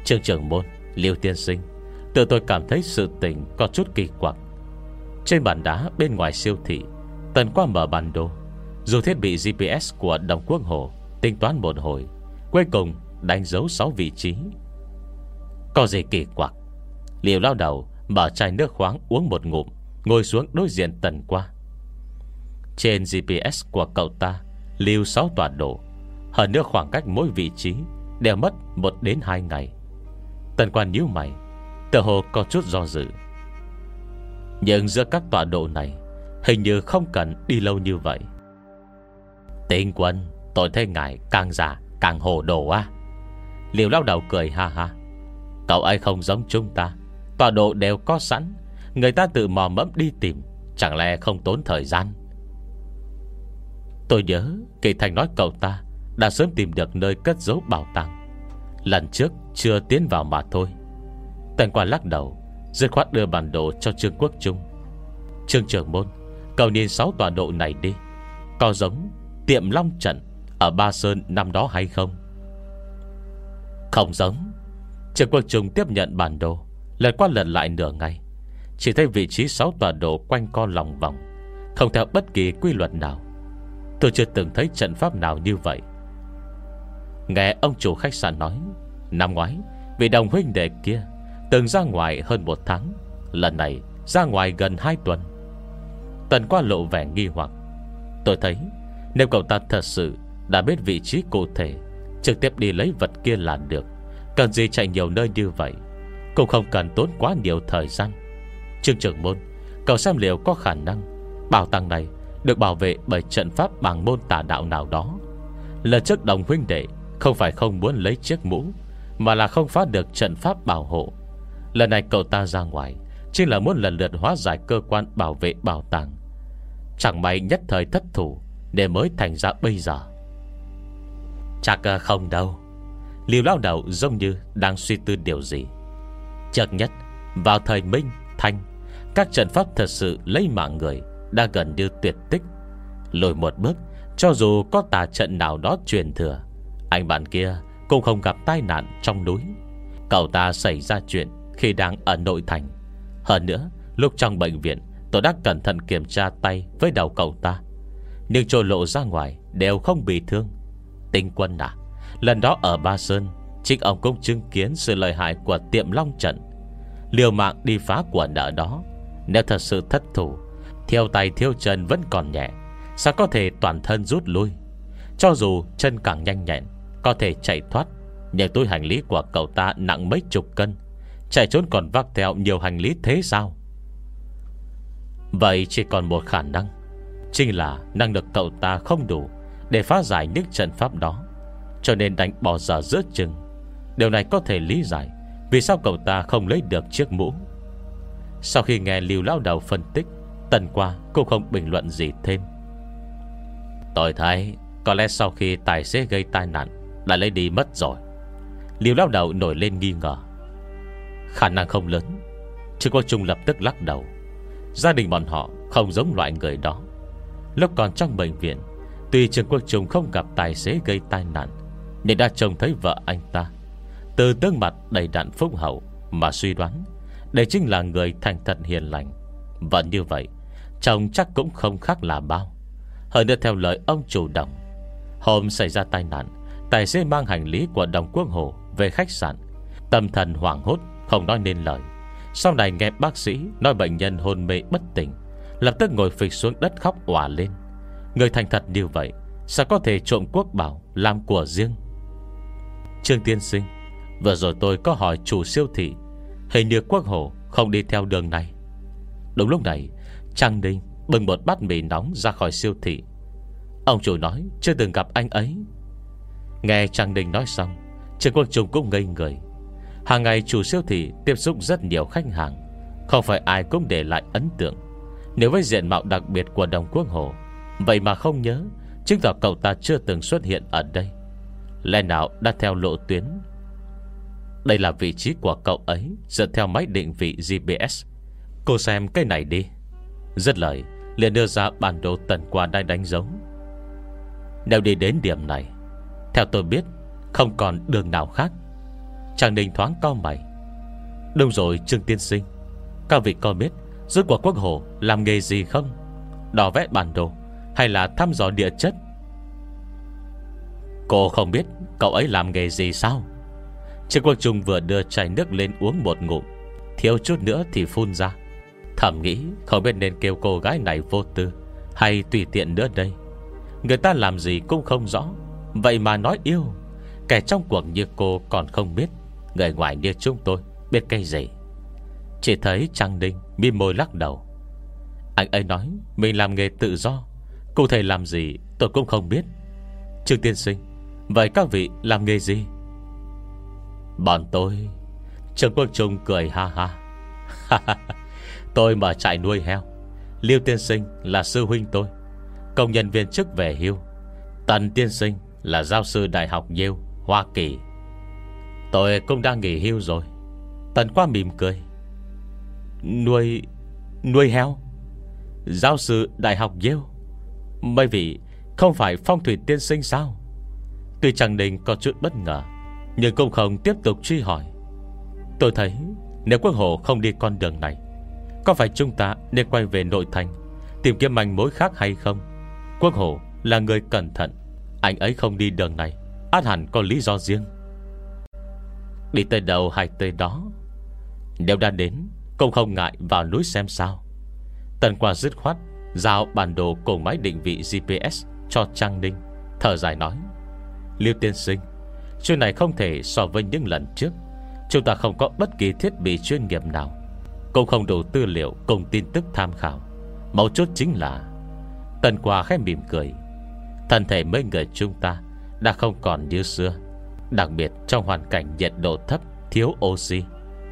Trường trưởng môn, Liêu tiên sinh, Tự tôi cảm thấy sự tình có chút kỳ quặc. Trên bàn đá bên ngoài siêu thị, Tần qua mở bản đồ. Dù thiết bị GPS của Đồng Quốc Hồ Tính toán một hồi, Cuối cùng đánh dấu 6 vị trí. Có gì kỳ quặc? Liều lao đầu Mở chai nước khoáng uống một ngụm, Ngồi xuống đối diện tần qua. Trên GPS của cậu ta, Lưu 6 tọa độ. Hơn nữa khoảng cách mỗi vị trí Đều mất 1 đến 2 ngày. Tần quan nhíu mày Tờ hồ có chút do dự. Nhưng giữa các tọa độ này, Hình như không cần đi lâu như vậy. Tinh quân, Tôi thấy ngài càng già, càng hồ đồ á. Liều lao đầu cười ha ha. Cậu ấy không giống chúng ta, Tọa độ đều có sẵn, Người ta tự mò mẫm đi tìm, Chẳng lẽ không tốn thời gian? Tôi nhớ, Kỳ Thành nói cậu ta Đã sớm tìm được nơi cất giấu bảo tàng. Lần trước chưa tiến vào mà thôi. Tần quan lắc đầu, Dứt khoát đưa bản đồ cho Trương Quốc Trung. Trương trưởng môn, cầu niên 6 tọa độ này đi. Có giống tiệm Long Trận Ở Ba Sơn năm đó hay không? Không giống. Trương Quốc Trung tiếp nhận bản đồ Lần qua lần lại nửa ngày. Chỉ thấy vị trí 6 tọa độ quanh co lòng vòng, Không theo bất kỳ quy luật nào. Tôi chưa từng thấy trận pháp nào như vậy. Nghe ông chủ khách sạn nói, Năm ngoái Vị đồng huynh đệ kia, Từng ra ngoài hơn một tháng, Lần này ra ngoài gần hai tuần. Tần qua lộ vẻ nghi hoặc. Tôi thấy, Nếu cậu ta thật sự Đã biết vị trí cụ thể, Trực tiếp đi lấy vật kia là được. Cần gì chạy nhiều nơi như vậy? Cũng không cần tốn quá nhiều thời gian. Trương trưởng môn, Cậu xem liệu có khả năng Bảo tàng này được bảo vệ bởi trận pháp bằng môn tà đạo nào đó? Lần trước đồng huynh đệ không phải không muốn lấy chiếc mũ Mà là không phá được trận pháp bảo hộ. Lần này cậu ta ra ngoài Chính là muốn lần lượt hóa giải cơ quan bảo vệ bảo tàng. Chẳng may nhất thời thất thủ Để mới thành ra bây giờ. Chắc ờ, không đâu. Liều lao đầu giống như Đang suy tư điều gì. Chợt nhất Vào thời Minh, Thanh Các trận pháp thật sự lấy mạng người Đã gần như tuyệt tích. Lùi một bước Cho dù có tà trận nào đó truyền thừa anh bạn kia cũng không gặp tai nạn trong núi. Cậu ta xảy ra chuyện Khi đang ở nội thành. Hơn nữa, Lúc trong bệnh viện, Tôi đã cẩn thận kiểm tra tay với đầu cậu ta. Nhưng trôi lộ ra ngoài Đều không bị thương. Tinh quân à Lần đó ở Ba Sơn, Chính ông cũng chứng kiến sự lợi hại của tiệm Long Trận. Liều mạng đi phá của nợ đó, Nếu thật sự thất thủ, Thiêu tay thiêu chân vẫn còn nhẹ, Sao có thể toàn thân rút lui? Cho dù chân càng nhanh nhẹn có thể chạy thoát, Nhưng túi hành lý của cậu ta nặng mấy chục cân. Chạy trốn còn vác theo nhiều hành lý thế sao? Vậy chỉ còn một khả năng, Chính là năng lực cậu ta không đủ Để phá giải những trận pháp đó. Cho nên đánh bỏ giờ giữa chừng. Điều này có thể lý giải Vì sao cậu ta không lấy được chiếc mũ. Sau khi nghe Lưu Lão đầu phân tích, Tần qua cũng không bình luận gì thêm. Tôi thấy Có lẽ sau khi tài xế gây tai nạn đã lấy đi mất rồi. Liêu lao đầu nổi lên nghi ngờ. Khả năng không lớn. Trương Quang Trung lập tức lắc đầu. Gia đình bọn họ không giống loại người đó. Lúc còn trong bệnh viện, Tuy Trương Quốc Trung không gặp tài xế gây tai nạn, Nhưng đã trông thấy vợ anh ta. Từ tương mặt đầy đạn phúc hậu Mà suy đoán, Đây chính là người thành thật hiền lành. Và như vậy, Chồng chắc cũng không khác là bao. Hơn nữa theo lời ông chủ đồng Hôm xảy ra tai nạn Tài xế mang hành lý của đồng quốc hồ Về khách sạn. Tâm thần hoảng hốt, không nói nên lời. Sau này nghe bác sĩ nói bệnh nhân hôn mê bất tỉnh, Lập tức ngồi phịch xuống đất khóc òa lên. Người thành thật như vậy, Sao có thể trộm quốc bảo Làm của riêng? Trương Tiên Sinh, Vừa rồi tôi có hỏi chủ siêu thị, Hình như quốc hồ không đi theo đường này. Đúng lúc này, Trang Ninh bưng một bát mì nóng ra khỏi siêu thị. Ông chủ nói, chưa từng gặp anh ấy. Nghe Trang đình nói xong Trương Quang Trung cũng ngây người. Hàng ngày chủ siêu thị tiếp xúc rất nhiều khách hàng, Không phải ai cũng để lại ấn tượng. Nếu với diện mạo đặc biệt của đồng quốc hồ, Vậy mà không nhớ, Chứng tỏ cậu ta chưa từng xuất hiện ở đây. Lẽ nào đã theo lộ tuyến? Đây là vị trí của cậu ấy, Dựa theo máy định vị GPS Cô xem cái này đi. Rất lời, liền đưa ra bản đồ tần qua đang đánh dấu. Nếu đi đến điểm này theo tôi biết, Không còn đường nào khác. Chàng đình thoáng co mày. Đúng rồi, Trương Tiên Sinh. Các vị có biết Rốt của quốc hồ làm nghề gì không? Đỏ vẽ bản đồ Hay là thăm dò địa chất? Cô không biết Cậu ấy làm nghề gì sao? Trương Quang Trung vừa đưa chai nước lên uống một ngụm. Thiếu chút nữa thì phun ra. Thầm nghĩ không biết nên kêu cô gái này vô tư Hay tùy tiện nữa đây. Người ta làm gì cũng không rõ. Vậy mà nói yêu, Kẻ trong cuộc như cô còn không biết, Người ngoài như chúng tôi Biết cái gì. Chỉ thấy Trang Ninh mi môi lắc đầu. Anh ấy nói, Mình làm nghề tự do, Cụ thể làm gì tôi cũng không biết. Trương Tiên Sinh, Vậy các vị làm nghề gì? Bọn tôi, Trương quốc Trung cười ha ha. Tôi mở trại nuôi heo, Liêu Tiên Sinh là sư huynh tôi, Công nhân viên chức về hưu. Tần Tiên Sinh là giáo sư đại học Yale, Hoa Kỳ. Tôi cũng đang nghỉ hưu rồi. Tần qua mỉm cười. Nuôi Nuôi heo? Giáo sư đại học Yale? Mấy vị không phải phong thủy tiên sinh sao? Tuy chẳng đình có chút bất ngờ, Nhưng cũng không tiếp tục truy hỏi. Tôi thấy Nếu quốc Hộ không đi con đường này, Có phải chúng ta nên quay về nội thành, Tìm kiếm manh mối khác hay không? Quốc Hộ là người cẩn thận anh ấy không đi đường này. Át hẳn có lý do riêng. Đi tới đâu hay tới đó. Nếu đã đến, Cũng không ngại vào núi xem sao. Tần qua dứt khoát, Giao bản đồ cùng máy định vị GPS Cho Trang Ninh, Thở dài nói, Liêu tiên sinh, Chuyện này không thể so với những lần trước. Chúng ta không có bất kỳ thiết bị chuyên nghiệp nào, Cũng không đủ tư liệu Cùng tin tức tham khảo. Mấu chốt chính là Tần Quà khẽ mỉm cười Thân thể mấy người chúng ta Đã không còn như xưa. Đặc biệt trong hoàn cảnh nhiệt độ thấp Thiếu oxy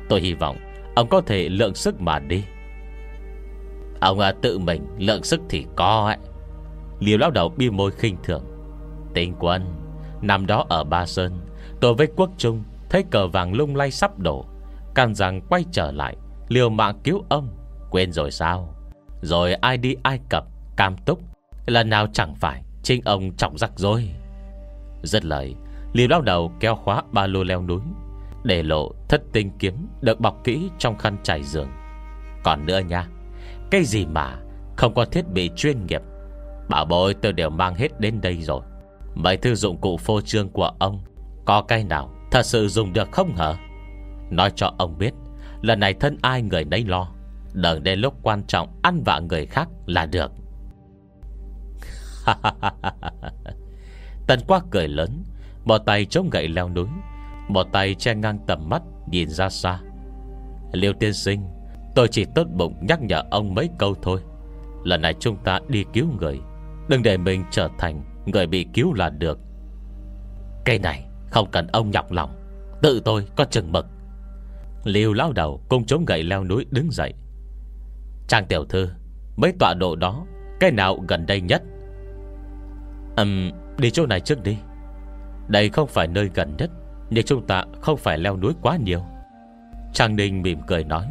Tôi hy vọng ông có thể lượng sức mà đi. Ông à, tự mình lượng sức thì có ấy Liều lão đầu bi môi khinh thường. Tinh quân Năm đó ở Ba Sơn Tôi với quốc trung Thấy cờ vàng lung lay sắp đổ. Can rằng quay trở lại Liều mạng cứu ông Quên rồi sao? Rồi ai đi Ai Cập Cam Túc Lần nào chẳng phải. Chính ông trọng rắc rồi. Rất lời, Liêm lao đầu kéo khóa ba lô leo núi, Để lộ thất tinh kiếm Được bọc kỹ trong khăn trải giường. Còn nữa nha, Cái gì mà không có thiết bị chuyên nghiệp? Bảo bối, tôi đều mang hết đến đây rồi. Mấy thư dụng cụ phô trương của ông Có cái nào thật sự dùng được không hả? Nói cho ông biết, Lần này thân ai người nấy lo Đừng đến lúc quan trọng ăn vạ người khác là được. Tần quá cười lớn bỏ tay chống gậy leo núi bỏ tay che ngang tầm mắt, Nhìn ra xa. Liêu tiên sinh, Tôi chỉ tốt bụng nhắc nhở ông mấy câu thôi. Lần này chúng ta đi cứu người, Đừng để mình trở thành Người bị cứu là được. Cây này không cần ông nhọc lòng, Tự tôi có chừng mực. Liêu lao đầu cùng chống gậy leo núi đứng dậy. Trang tiểu thư, Mấy tọa độ đó, Cái nào gần đây nhất? Ừm, đi chỗ này trước đi. Đây không phải nơi gần nhất, Nhưng chúng ta không phải leo núi quá nhiều. Trang Ninh mỉm cười nói.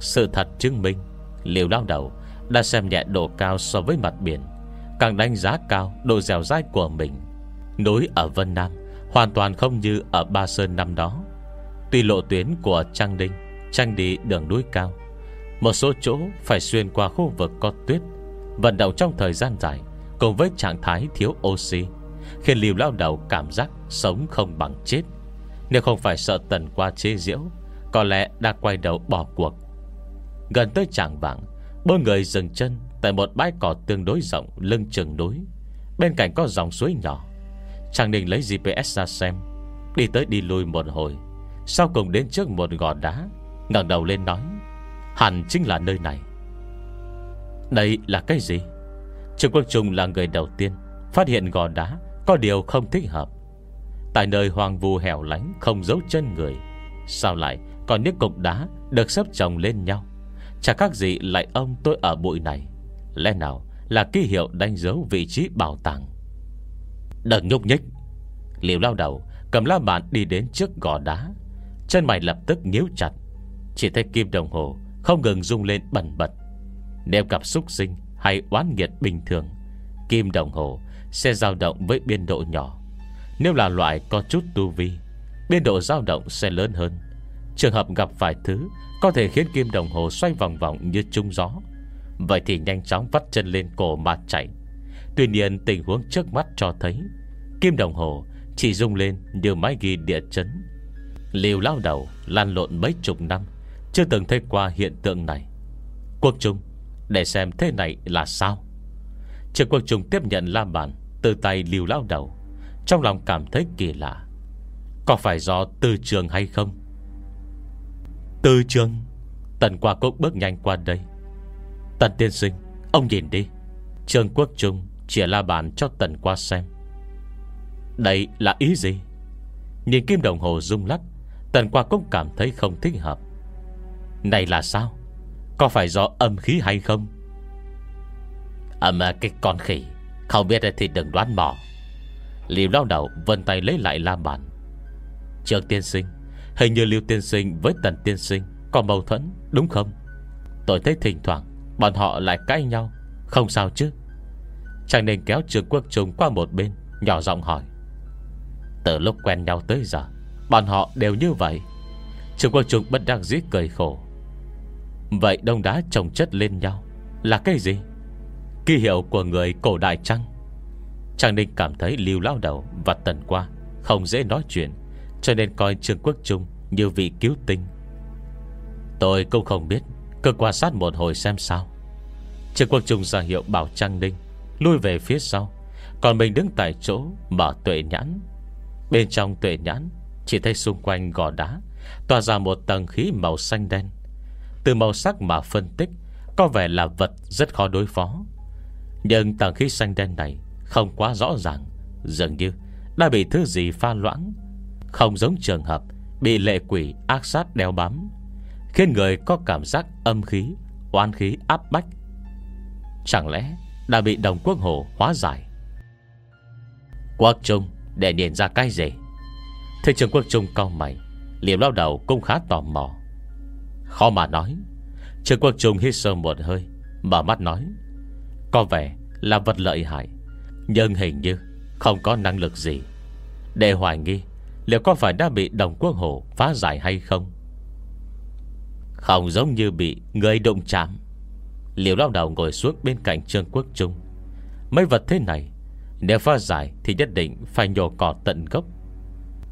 Sự thật chứng minh Liều lao đầu Đã xem nhẹ độ cao so với mặt biển, Càng đánh giá cao độ dẻo dai của mình. Núi ở Vân Nam Hoàn toàn không như ở Ba Sơn năm đó. Tuy lộ tuyến của Trang Ninh Tranh đi đường núi cao, Một số chỗ phải xuyên qua khu vực có tuyết, Vận động trong thời gian dài. Cùng với trạng thái thiếu oxy, Khiến liều lao đầu cảm giác Sống không bằng chết. Nếu không phải sợ tần qua chế diễu Có lẽ đã quay đầu bỏ cuộc. Gần tới tràng vàng Bốn người dừng chân Tại một bãi cỏ tương đối rộng Lưng chừng núi. Bên cạnh có dòng suối nhỏ. Chàng định lấy GPS ra xem, Đi tới đi lui một hồi. Sau cùng đến trước một gò đá, ngẩng đầu lên nói, Hẳn chính là nơi này. Đây là cái gì? Trương Quốc Trung là người đầu tiên Phát hiện gò đá Có điều không thích hợp. Tại nơi hoàng vu hẻo lánh, Không giấu chân người, Sao lại còn những cục đá Được xếp chồng lên nhau? Chả các gì lại ông tôi ở bụi này. Lẽ nào là ký hiệu đánh dấu vị trí bảo tàng? Đừng nhúc nhích. Liều lao đầu, Cầm la bàn đi đến trước gò đá. Chân mày lập tức nhíu chặt. Chỉ thấy kim đồng hồ Không ngừng rung lên bẩn bật. Nếu gặp xúc sinh hay oán nghiệt bình thường, Kim đồng hồ Sẽ dao động với biên độ nhỏ. Nếu là loại có chút tu vi, Biên độ dao động sẽ lớn hơn. Trường hợp gặp phải thứ Có thể khiến kim đồng hồ xoay vòng vòng như trung gió. Vậy thì nhanh chóng vắt chân lên cổ mà chạy. Tuy nhiên, tình huống trước mắt cho thấy, Kim đồng hồ chỉ rung lên như máy ghi địa chấn. Liều lao đầu lan lộn mấy chục năm, Chưa từng thấy qua hiện tượng này. Quốc Trung để xem thế này là sao. Trường Quốc Trung tiếp nhận la bàn, Từ tay liều lao đầu. Trong lòng cảm thấy kỳ lạ. Có phải do tư trường hay không? Tư trường, Tần qua cốc bước nhanh qua đây. Tần tiên sinh, Ông nhìn đi. Trường Quốc Trung chỉ la bàn cho tần qua xem. Đây là ý gì? Nhìn kim đồng hồ rung lắc, Tần qua cũng cảm thấy không thích hợp. Này là sao? Có phải do âm khí hay không? Âm à, cái con khỉ Không biết thì đừng đoán mò. Liêu lao đầu vân tay lấy lại la bàn. Trường tiên sinh Hình như Liêu tiên sinh với tần tiên sinh Có mâu thuẫn đúng không? Tôi thấy thỉnh thoảng Bọn họ lại cãi nhau Không sao chứ? Chàng nên kéo trường Quốc Trung qua một bên Nhỏ giọng hỏi. Từ lúc quen nhau tới giờ Bọn họ đều như vậy. Trường Quốc Trung bất đắc dĩ cười khổ. Vậy đông đá trồng chất lên nhau Là cái gì? Ký hiệu của người cổ đại trăng Trang Ninh cảm thấy Lưu Lao Đầu Và Tần Qua, Không dễ nói chuyện, Cho nên coi Trương Quốc Trung Như vị cứu tinh. Tôi cũng không biết, Cứ quan sát một hồi xem sao. Trương Quốc Trung ra hiệu bảo Trang Ninh Lui về phía sau, Còn mình đứng tại chỗ mở tuệ nhãn. Bên trong tuệ nhãn, Chỉ thấy xung quanh gò đá, Tỏa ra một tầng khí màu xanh đen. Từ màu sắc mà phân tích, Có vẻ là vật rất khó đối phó. Nhưng tầng khí xanh đen này Không quá rõ ràng, Dường như đã bị thứ gì pha loãng. Không giống trường hợp Bị lệ quỷ ác sát đeo bám, Khiến người có cảm giác âm khí Oan khí áp bách. Chẳng lẽ đã bị đồng quốc hồ hóa giải? Quốc Trung, Để nhìn ra cái gì? Thế trường quốc Trung cao mày Liệm lao đầu cũng khá tò mò. Khó mà nói. Trương quốc Trung hít sâu một hơi, Mở mắt nói. Có vẻ là vật lợi hại, Nhưng hình như không có năng lực gì. Để hoài nghi, Liệu có phải đã bị đồng quốc hồ phá giải hay không? Không giống như bị người đụng chạm. Liệu lao đầu ngồi xuống bên cạnh Trương Quốc Trung. Mấy vật thế này, Nếu phá giải thì nhất định Phải nhổ cỏ tận gốc.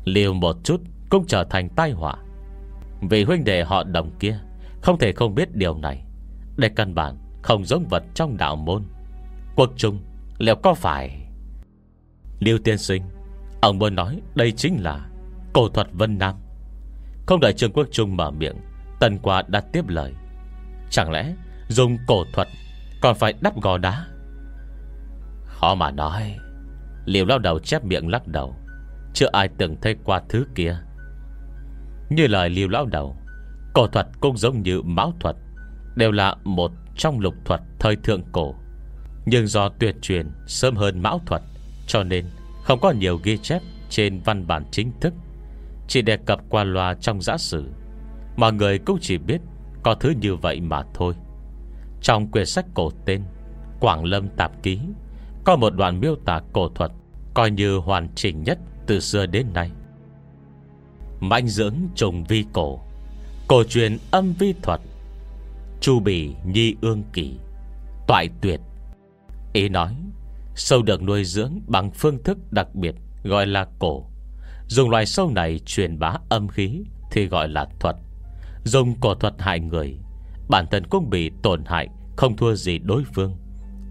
Liều một chút cũng trở thành tai họa. Vì huynh đệ họ đồng kia, Không thể không biết điều này. Để căn bản không giống vật trong đạo môn. Quốc Trung, Liệu có phải? Liêu tiên sinh, Ông muốn nói đây chính là Cổ thuật Vân Nam. Không đợi Trương Quốc Trung mở miệng, Tần qua đã tiếp lời. Chẳng lẽ Dùng cổ thuật Còn phải đắp gò đá? Khó mà nói. Liều lao đầu chép miệng lắc đầu. Chưa ai từng thấy qua thứ kia. Như lời liều lão đầu, Cổ thuật cũng giống như máu thuật, Đều là một trong lục thuật Thời thượng cổ. Nhưng do tuyệt truyền sớm hơn mão thuật, Cho nên không có nhiều ghi chép Trên văn bản chính thức. Chỉ đề cập qua loa trong giã sử, Mọi người cũng chỉ biết Có thứ như vậy mà thôi. Trong quyển sách cổ tên Quảng Lâm Tạp Ký, Có một đoạn miêu tả cổ thuật Coi như hoàn chỉnh nhất từ xưa đến nay. Mạnh dưỡng trùng vi cổ. Cổ truyền âm vi thuật, Chu bì nhi ương kỳ, Toại tuyệt. Ý nói, Sâu được nuôi dưỡng bằng phương thức đặc biệt Gọi là cổ. Dùng loài sâu này truyền bá âm khí Thì gọi là thuật. Dùng cổ thuật hại người, Bản thân cũng bị tổn hại, Không thua gì đối phương.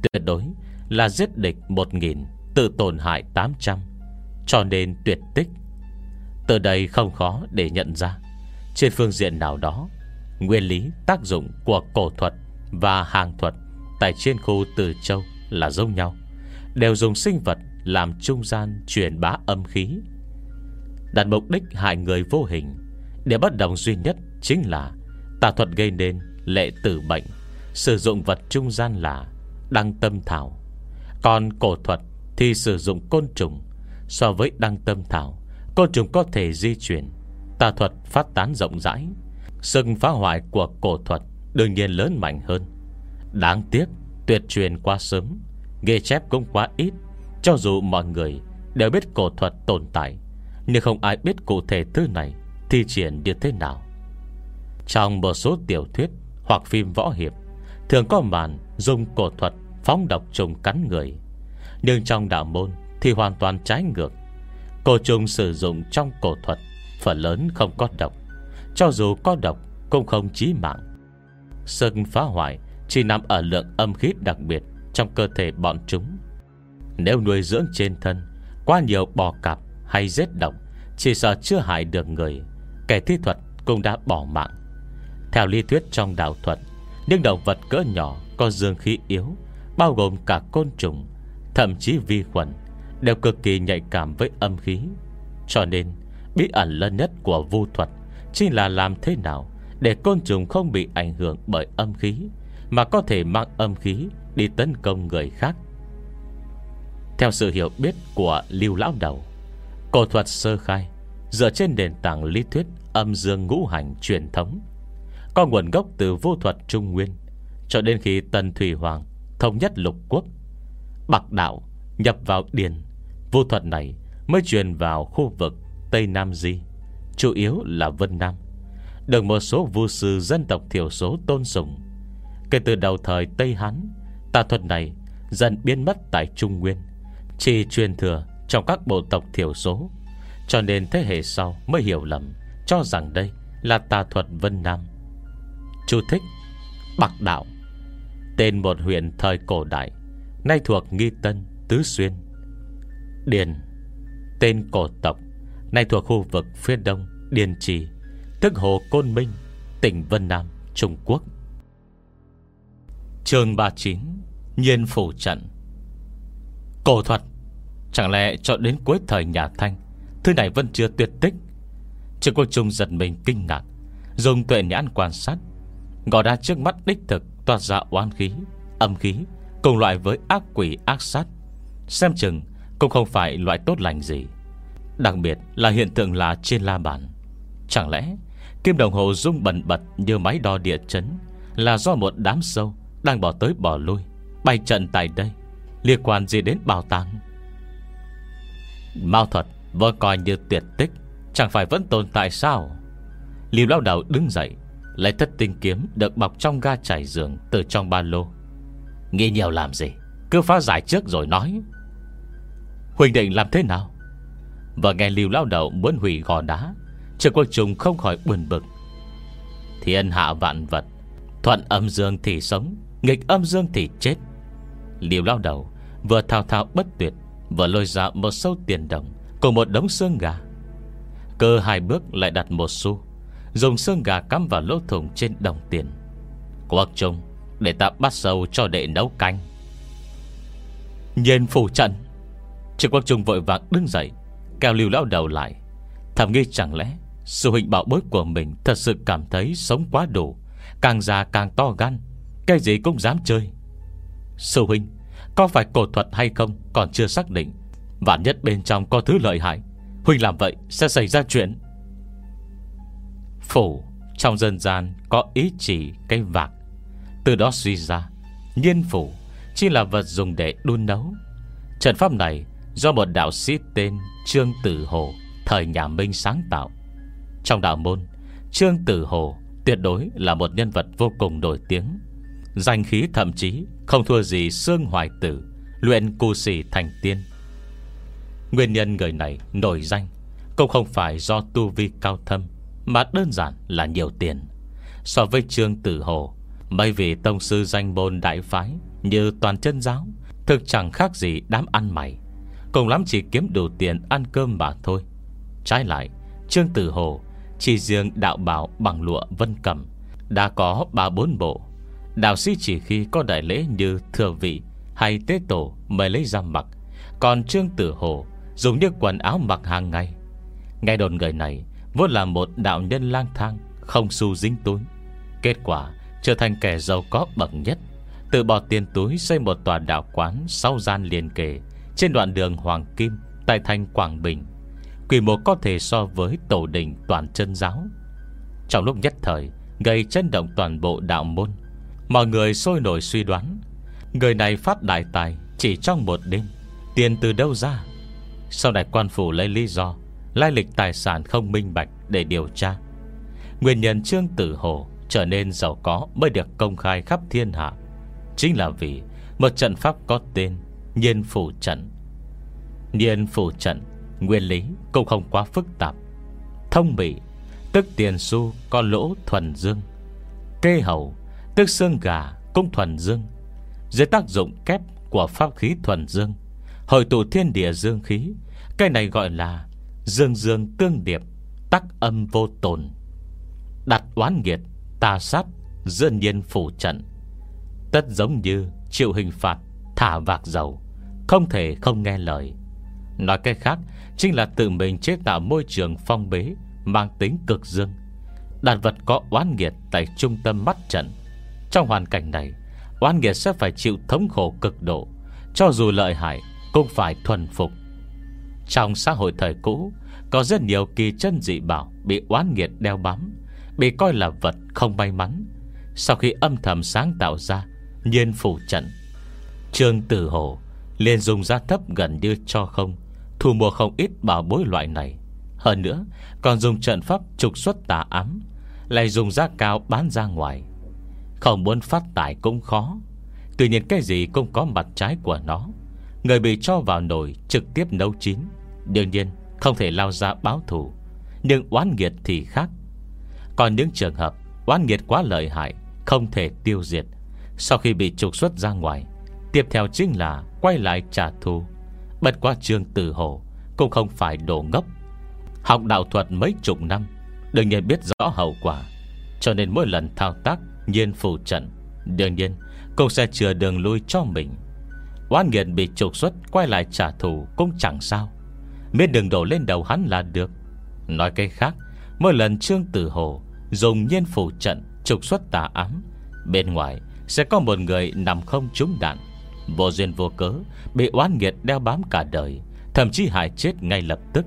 Tuyệt đối là giết địch 1.000 Tự tổn hại 800 Cho nên tuyệt tích. Từ đây không khó để nhận ra. Trên phương diện nào đó, Nguyên lý tác dụng của cổ thuật Và hàng thuật Tại trên khu Từ Châu là giống nhau, Đều dùng sinh vật Làm trung gian truyền bá âm khí. Đặt mục đích hại người vô hình, Để bất động duy nhất Chính là tà thuật gây nên lệ tử bệnh, Sử dụng vật trung gian là Đăng tâm thảo. Còn cổ thuật thì sử dụng côn trùng So với đăng tâm thảo. Côn trùng có thể di chuyển. Tà thuật phát tán rộng rãi. Sức phá hoại của cổ thuật Đương nhiên lớn mạnh hơn. Đáng tiếc, tuyệt truyền quá sớm, Ghi chép cũng quá ít. Cho dù mọi người đều biết cổ thuật tồn tại, Nhưng không ai biết cụ thể thứ này Thi triển như thế nào. Trong một số tiểu thuyết Hoặc phim võ hiệp, Thường có màn dùng cổ thuật Phóng độc trùng cắn người. Nhưng trong đạo môn Thì hoàn toàn trái ngược. Cổ trùng sử dụng trong cổ thuật, Phần lớn không có độc. Cho dù có độc, cũng không chí mạng. Sân phá hoại Chỉ nằm ở lượng âm khí đặc biệt Trong cơ thể bọn chúng. Nếu nuôi dưỡng trên thân, Quá nhiều bò cạp hay giết độc, Chỉ sợ chưa hại được người, Kẻ thi thuật cũng đã bỏ mạng. Theo lý thuyết trong đạo thuật, Những động vật cỡ nhỏ Có dương khí yếu, Bao gồm cả côn trùng, Thậm chí vi khuẩn Đều cực kỳ nhạy cảm với âm khí. Cho nên, bí ẩn lớn nhất của vu thuật Chính là làm thế nào Để côn trùng không bị ảnh hưởng bởi âm khí, Mà có thể mang âm khí Đi tấn công người khác. Theo sự hiểu biết của Lưu Lão Đầu, Cổ thuật sơ khai Dựa trên nền tảng lý thuyết Âm dương ngũ hành truyền thống, Có nguồn gốc từ vô thuật Trung Nguyên Cho đến khi Tần Thủy Hoàng Thống nhất lục quốc, Bạc đạo nhập vào điền Vô thuật này mới truyền vào khu vực Tây Nam Di Chủ yếu là Vân Nam. Được một số vu sư dân tộc thiểu số tôn sùng. Kể từ đầu thời Tây Hán Tà thuật này dần biến mất tại Trung Nguyên Chỉ truyền thừa trong các bộ tộc thiểu số. Cho nên thế hệ sau mới hiểu lầm Cho rằng đây là tà thuật Vân Nam. Chú thích Bạc Đạo Tên một huyện thời cổ đại Nay thuộc Nghi Tân, Tứ Xuyên. Điền Tên cổ tộc Nay thuộc khu vực phía đông Điền Trì Tức Hồ Côn Minh Tỉnh Vân Nam, Trung Quốc. Chương 39 Nhiên phủ trận. Cổ thuật Chẳng lẽ cho đến cuối thời nhà Thanh Thứ này vẫn chưa tuyệt tích? Chứ Quốc Trung giật mình kinh ngạc Dùng tuệ nhãn quan sát gò đá trước mắt đích thực toát ra oán khí Âm khí Cùng loại với ác quỷ ác sát. Xem chừng cũng không phải loại tốt lành gì. Đặc biệt là hiện tượng là trên la bàn. Chẳng lẽ Kim đồng hồ rung bẩn bật như máy đo địa chấn Là do một đám sâu Đang bỏ tới bỏ lui, bay trận tại đây, Liên quan gì đến bảo tàng? Mao thuật vừa coi như tuyệt tích, Chẳng phải vẫn tồn tại sao? Liêu lao đầu đứng dậy, Lấy thất tinh kiếm được bọc trong ga trải giường Từ trong ba lô. Nghĩ nhiều làm gì? Cứ phá giải trước rồi nói. Huỳnh định làm thế nào? Và nghe liều lao đầu muốn hủy gò đá Trương Quốc Trung không khỏi buồn bực. Thiên hạ vạn vật, Thuận âm dương thì sống, Nghịch âm dương thì chết. Liều lao đầu vừa thao thao bất tuyệt, Vừa lôi ra một sâu tiền đồng Cùng một đống xương gà. Cơ hai bước lại đặt một xu, Dùng xương gà cắm vào lỗ thùng trên đồng tiền. Quốc Trung, Để ta bắt sâu cho đệ nấu canh. Nhìn phủ trận Trương Quang Trung vội vàng đứng dậy cao lưu lão đầu lại. Thầm nghi chẳng lẽ Sư huynh bảo bối của mình Thật sự cảm thấy sống quá đủ, Càng già càng to gan, Cái gì cũng dám chơi. Sư huynh, Có phải cổ thuật hay không còn chưa xác định, Vạn nhất bên trong có thứ lợi hại, Huynh làm vậy sẽ xảy ra chuyện. Phủ, trong dân gian có ý chỉ cây vạc, Từ đó suy ra, Nhiên phủ chỉ là vật dùng để đun nấu. Trận pháp này do một đạo sĩ tên Trương Tử Hồ, Thời nhà Minh sáng tạo. Trong đạo môn, Trương Tử Hồ tuyệt đối là một nhân vật vô cùng nổi tiếng. Danh khí thậm chí Không thua gì Sương Hoài Tử, Luyện cù sĩ thành tiên. Nguyên nhân người này nổi danh Cũng không phải do tu vi cao thâm, Mà đơn giản là nhiều tiền. So với Trương Tử Hồ Mấy vị tông sư danh môn đại phái Như toàn chân giáo, Thực chẳng khác gì đám ăn mày. Cùng lắm chỉ kiếm đủ tiền ăn cơm mà thôi. Trái lại, Trương Tử Hồ Chỉ riêng đạo bảo bằng lụa vân cầm. Đã có ba bốn bộ, Đạo sĩ chỉ khi có đại lễ như thừa vị Hay tế tổ mới lấy ra mặc. Còn Trương Tử Hồ Dùng như quần áo mặc hàng ngày. Nghe đồn người này Vốn là một đạo nhân lang thang, Không xu dính túi. Kết quả, trở thành kẻ giàu có bậc nhất Tự bỏ tiền túi xây một tòa đạo quán Sau gian liền kề trên đoạn đường Hoàng Kim, Tại thành Quảng Bình Quy mô có thể so với tổ đình toàn chân giáo. Trong lúc nhất thời, Gây chấn động toàn bộ đạo môn, Mọi người sôi nổi suy đoán, Người này phát đại tài Chỉ trong một đêm, Tiền từ đâu ra? Sau đại quan phủ lấy lý do, Lai lịch tài sản không minh bạch để điều tra. Nguyên nhân Trương Tử Hồ Trở nên giàu có mới được công khai khắp thiên hạ, Chính là vì Một trận pháp có tên Nhiên Phủ Trận. Nhiên Phủ Trận, Nguyên lý cũng không quá phức tạp. Thông bị, Tức tiền xu có lỗ thuần dương. Kê hầu, Tức xương gà cũng thuần dương. Dưới tác dụng kép của pháp khí thuần dương, Hội tụ thiên địa dương khí, Cái này gọi là Dương dương tương điệp, Tắc âm vô tồn. Đặt oán nghiệt Tà sát Dương nhiên phủ trận. Tất giống như chịu hình phạt, Thả vạc dầu. Không thể không nghe lời. Nói cách khác, Chính là tự mình chế tạo môi trường phong bế, Mang tính cực dương. Đàn vật có oán nghiệt Tại trung tâm mắt trận. Trong hoàn cảnh này, Oán nghiệt sẽ phải chịu thống khổ cực độ, Cho dù lợi hại Cũng phải thuần phục. Trong xã hội thời cũ, Có rất nhiều kỳ chân dị bảo Bị oán nghiệt đeo bám, Bị coi là vật không may mắn. Sau khi âm thầm sáng tạo ra, Nhiên phủ trận. Trương Tử Hồ liền dùng giá thấp gần như cho không, Thu mua không ít bảo bối loại này. Hơn nữa, Còn dùng trận pháp trục xuất tà ám, Lại dùng giá cao bán ra ngoài. Không muốn phát tải cũng khó. Tuy nhiên cái gì cũng có mặt trái của nó. Người bị cho vào nồi Trực tiếp nấu chín. Đương nhiên, không thể lao ra báo thù. Nhưng oán nghiệt thì khác. Còn những trường hợp oán nghiệt quá lợi hại, Không thể tiêu diệt. Sau khi bị trục xuất ra ngoài Tiếp theo chính là quay lại trả thù. Bất qua trương tử hồ Cũng không phải đồ ngốc. Học đạo thuật mấy chục năm, Đương nhiên biết rõ hậu quả. Cho nên mỗi lần thao tác, nhiên phù trận, Đương nhiên cũng sẽ chừa đường lui cho mình. Oan nghiện bị trục xuất, Quay lại trả thù cũng chẳng sao. Miết đừng đổ lên đầu hắn là được. Nói cái khác, Mỗi lần Trương Tử Hồ Dùng nhiên phủ trận trục xuất tà ám, Bên ngoài sẽ có một người nằm không trúng đạn. Vô duyên vô cớ, Bị oán nghiệt đeo bám cả đời, Thậm chí hại chết ngay lập tức.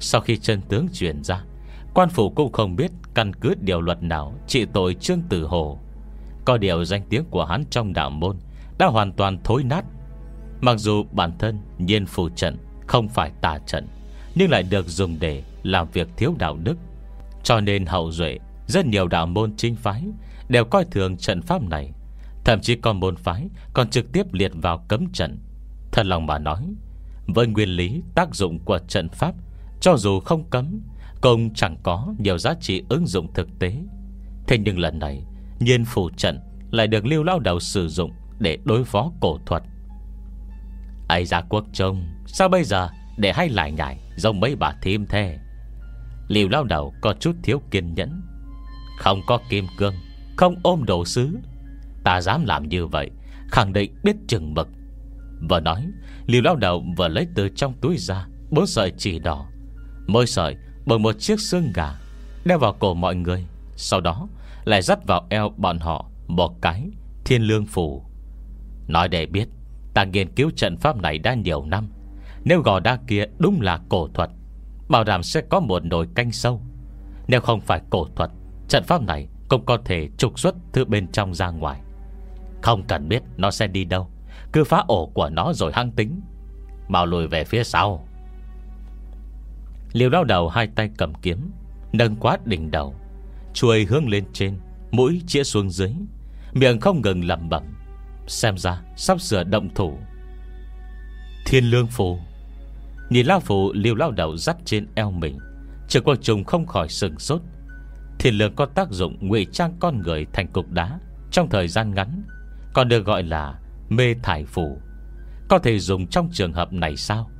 Sau khi chân tướng truyền ra, Quan phủ cũng không biết Căn cứ điều luật nào Trị tội Trương Tử Hồ. Có điều danh tiếng của hắn trong đạo môn Đã hoàn toàn thối nát. Mặc dù bản thân nhiên phù trận, Không phải tà trận, Nhưng lại được dùng để làm việc thiếu đạo đức. Cho nên hậu duệ, Rất nhiều đạo môn chính phái Đều coi thường trận pháp này Thậm chí còn môn phái Còn trực tiếp liệt vào cấm trận. Thật lòng mà nói, Với nguyên lý tác dụng của trận pháp, Cho dù không cấm công chẳng có nhiều giá trị ứng dụng thực tế. Thế nhưng lần này, Nhiên phủ trận lại được lưu lao đầu sử dụng Để đối phó cổ thuật. Ây ra quốc trông, Sao bây giờ để hay lại nhảy Giống mấy bà thím thế? Liều lao đầu có chút thiếu kiên nhẫn. Không có kim cương, Không ôm đồ sứ Ta dám làm như vậy, Khẳng định biết chừng mực. Vừa nói Liều lao đầu vừa lấy từ trong túi ra Bốn sợi chỉ đỏ. Mỗi sợi bằng một chiếc xương gà, Đeo vào cổ mọi người. Sau đó, lại dắt vào eo bọn họ Một cái, thiên lương phủ. Nói để biết, Ta nghiên cứu trận pháp này đã nhiều năm. Nếu gò đa kia đúng là cổ thuật, Bảo đảm sẽ có một nồi canh sâu. Nếu không phải cổ thuật, Trận pháp này cũng có thể trục xuất Từ bên trong ra ngoài. Không cần biết nó sẽ đi đâu. Cứ phá ổ của nó rồi hăng tính. Mau lùi về phía sau. Liều đau đầu hai tay cầm kiếm, Nâng quá đỉnh đầu, Chuôi hướng lên trên, Mũi chĩa xuống dưới. Miệng không ngừng lầm bẩm, Xem ra sắp sửa động thủ. Thiên lương phù. Nhìn lao phù liều lao đầu dắt trên eo mình Trường quang trùng không khỏi sừng sốt. Thiên lương có tác dụng ngụy trang con người thành cục đá Trong thời gian ngắn. Còn được gọi là mê thải phủ Có thể dùng trong trường hợp này sao?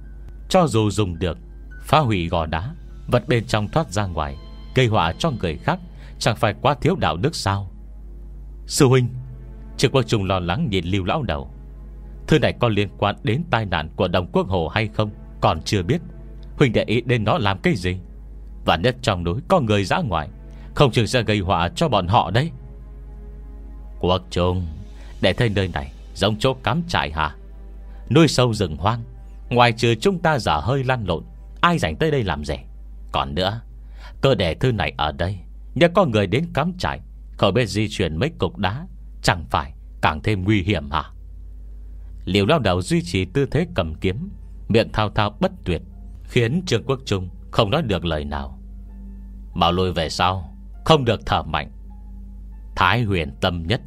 Cho dù dùng được, Phá hủy gò đá, Vật bên trong thoát ra ngoài, Gây họa cho người khác, Chẳng phải quá thiếu đạo đức sao? Sư huynh Trương Quốc Trung lo lắng nhìn lưu lão đầu. Thứ này có liên quan đến tai nạn của đồng quốc hồ hay không, Còn chưa biết. Huynh để ý đến nó làm cái gì? Và nhất trong núi có người dã ngoại, Không chừng sẽ gây họa cho bọn họ đấy. Quốc Trung. Để thấy nơi này giống chỗ cắm trại hả? Nuôi sâu rừng hoang, Ngoài trừ chúng ta giả hơi lăn lộn, Ai dành tới đây làm rẻ Còn nữa, Cơ để thư này ở đây Nhớ có người đến cắm trại Khỏi biết di chuyển mấy cục đá, Chẳng phải càng thêm nguy hiểm hả? Liều lao đầu duy trì tư thế cầm kiếm, Miệng thao thao bất tuyệt, Khiến Trương Quốc Trung không nói được lời nào. Bảo lùi về sau, Không được thở mạnh. Thái huyền tâm nhất.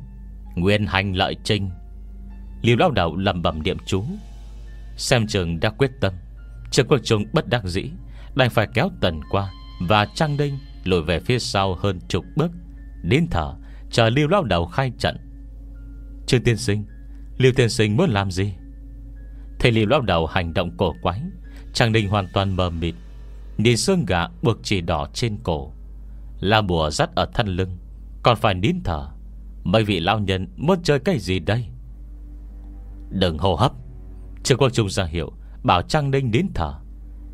Nguyên hành lợi trinh. Liêu lao đầu lầm bẩm niệm chú. Xem trường đã quyết tâm. Trường quân chúng bất đắc dĩ, Đành phải kéo tần qua Và Trang Đinh lùi về phía sau hơn chục bước. Đến thở, Chờ Liêu lao đầu khai trận. Trương tiên sinh, Liêu tiên sinh muốn làm gì? Thầy Liêu lao đầu hành động cổ quái, Trang Đinh hoàn toàn mờ mịt. Nhìn xương gà buộc chỉ đỏ trên cổ. La bùa dắt ở thân lưng, Còn phải nín thở. Mấy vị lao nhân muốn chơi cái gì đây? Đừng hô hấp. Trương Quang Trung ra hiệu, Bảo Trang Ninh nín thở.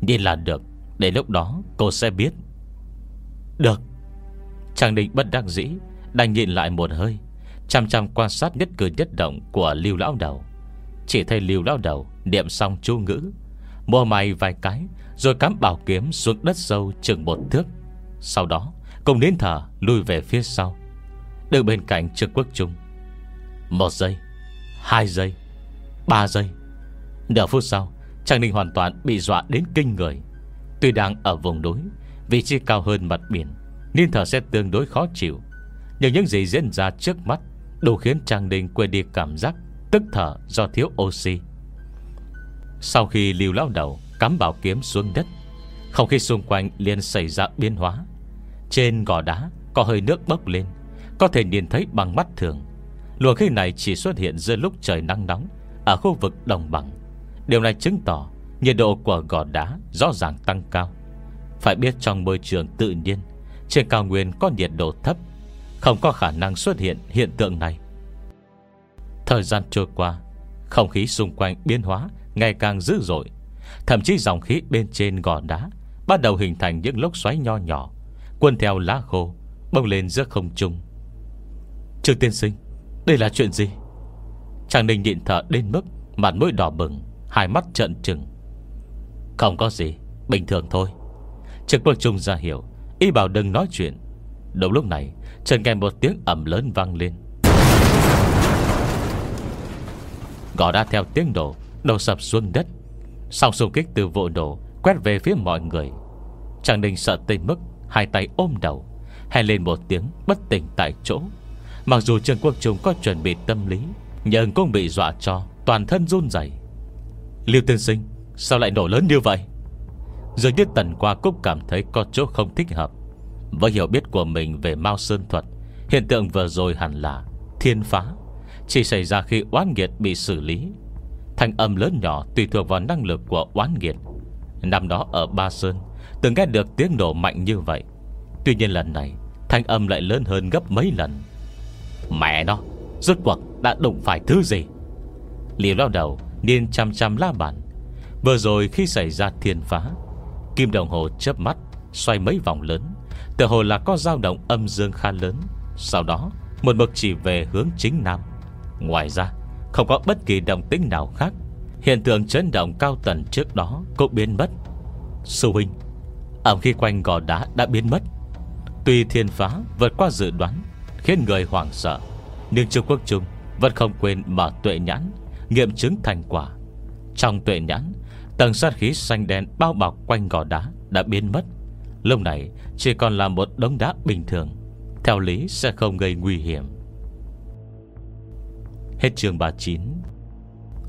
Nhìn là được, Để lúc đó cô sẽ biết. Được. Trang Ninh bất đắc dĩ, Đành nhìn lại một hơi, Chăm chăm quan sát nhất cử nhất động Của Lưu Lão Đầu. Chỉ thấy Lưu Lão Đầu Niệm xong chú ngữ, Mua mày vài cái, Rồi cắm bảo kiếm xuống đất sâu chừng một thước. Sau đó Cùng đến thở lùi về phía sau. Đứng bên cạnh Trương Quốc Trung. Một giây, Hai giây, Ba giây. Nửa phút sau, Trang Ninh hoàn toàn bị dọa đến kinh người. Tuy đang ở vùng núi, Vị trí cao hơn mặt biển Nên thở sẽ tương đối khó chịu. Nhưng những gì diễn ra trước mắt Đủ khiến Trang Ninh quên đi cảm giác Tức thở do thiếu oxy. Sau khi lưu lao đầu Cắm bảo kiếm xuống đất, Không khí xung quanh liền xảy ra biến hóa. Trên gò đá Có hơi nước bốc lên. Có thể nhìn thấy bằng mắt thường. Luồng khí này chỉ xuất hiện giữa lúc trời nắng nóng, Ở khu vực đồng bằng. Điều này chứng tỏ Nhiệt độ của gò đá rõ ràng tăng cao. Phải biết trong môi trường tự nhiên, Trên cao nguyên có nhiệt độ thấp, Không có khả năng xuất hiện hiện tượng này. Thời gian trôi qua, Không khí xung quanh biến hóa Ngày càng dữ dội. Thậm chí dòng khí bên trên gò đá Bắt đầu hình thành những lốc xoáy nho nhỏ Quân theo lá khô Bông lên giữa không trung. Trương tiên sinh, Đây là chuyện gì? Chàng ninh nhịn thở đến mức Mặt mũi đỏ bừng, Hai mắt trợn trừng. Không có gì, Bình thường thôi. Trực quân Trung ra hiểu Y bảo đừng nói chuyện. Đúng lúc này Trần nghe một tiếng ẩm lớn vang lên. Gõ đã theo tiếng đổ Đổ sập xuống đất. Sau xung kích từ vụ đổ Quét về phía mọi người. Trang Đình sợ tới mức Hai tay ôm đầu Hay lên một tiếng bất tỉnh tại chỗ. Mặc dù Trần Quốc Trung có chuẩn bị tâm lý, Nhưng cũng bị dọa cho Toàn thân run rẩy. Liêu tiên sinh, Sao lại nổ lớn như vậy? Dường như tần qua cũng cảm thấy có chỗ không thích hợp. Với hiểu biết của mình về Mao Sơn Thuật, Hiện tượng vừa rồi hẳn là Thiên phá, Chỉ xảy ra khi oán nghiệt bị xử lý. Thanh âm lớn nhỏ tùy thuộc vào năng lực của oán nghiệt. Năm đó ở Ba Sơn, Từng nghe được tiếng nổ mạnh như vậy. Tuy nhiên lần này, Thanh âm lại lớn hơn gấp mấy lần. Mẹ nó, Rốt cuộc đã đụng phải thứ gì? Liều lao đầu Niên chăm chăm la bàn. Vừa rồi khi xảy ra thiên phá, Kim đồng hồ chớp mắt, Xoay mấy vòng lớn. Tựa hồ là có dao động âm dương khá lớn. Sau đó, một mực chỉ về hướng chính nam. Ngoài ra, Không có bất kỳ động tĩnh nào khác. Hiện tượng chấn động cao tần trước đó Cũng biến mất. Sư huynh Ẩm khi quanh gò đá đã biến mất. Tuy thiên phá vượt qua dự đoán Khiến người hoảng sợ. Nhưng Trung Quốc Trung vẫn không quên mở tuệ nhãn, Nghiệm chứng thành quả. Trong tuệ nhãn, Tầng sát khí xanh đen bao bọc quanh gò đá Đã biến mất. Lúc này, chỉ còn là một đống đá bình thường, Theo lý sẽ không gây nguy hiểm. Hết chương 39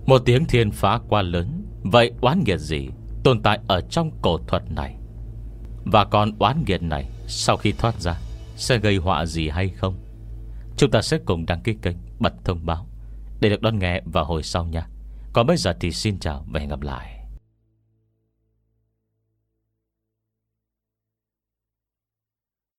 Một tiếng thiên phá qua lớn. Vậy oán nghiệt gì Tồn tại ở trong cổ thuật này? Và còn oán nghiệt này Sau khi thoát ra Sẽ gây họa gì hay không? Chúng ta sẽ cùng đăng ký kênh, Bật thông báo Để được đón nghe vào hồi sau nha. Còn bây giờ thì xin chào và hẹn gặp lại.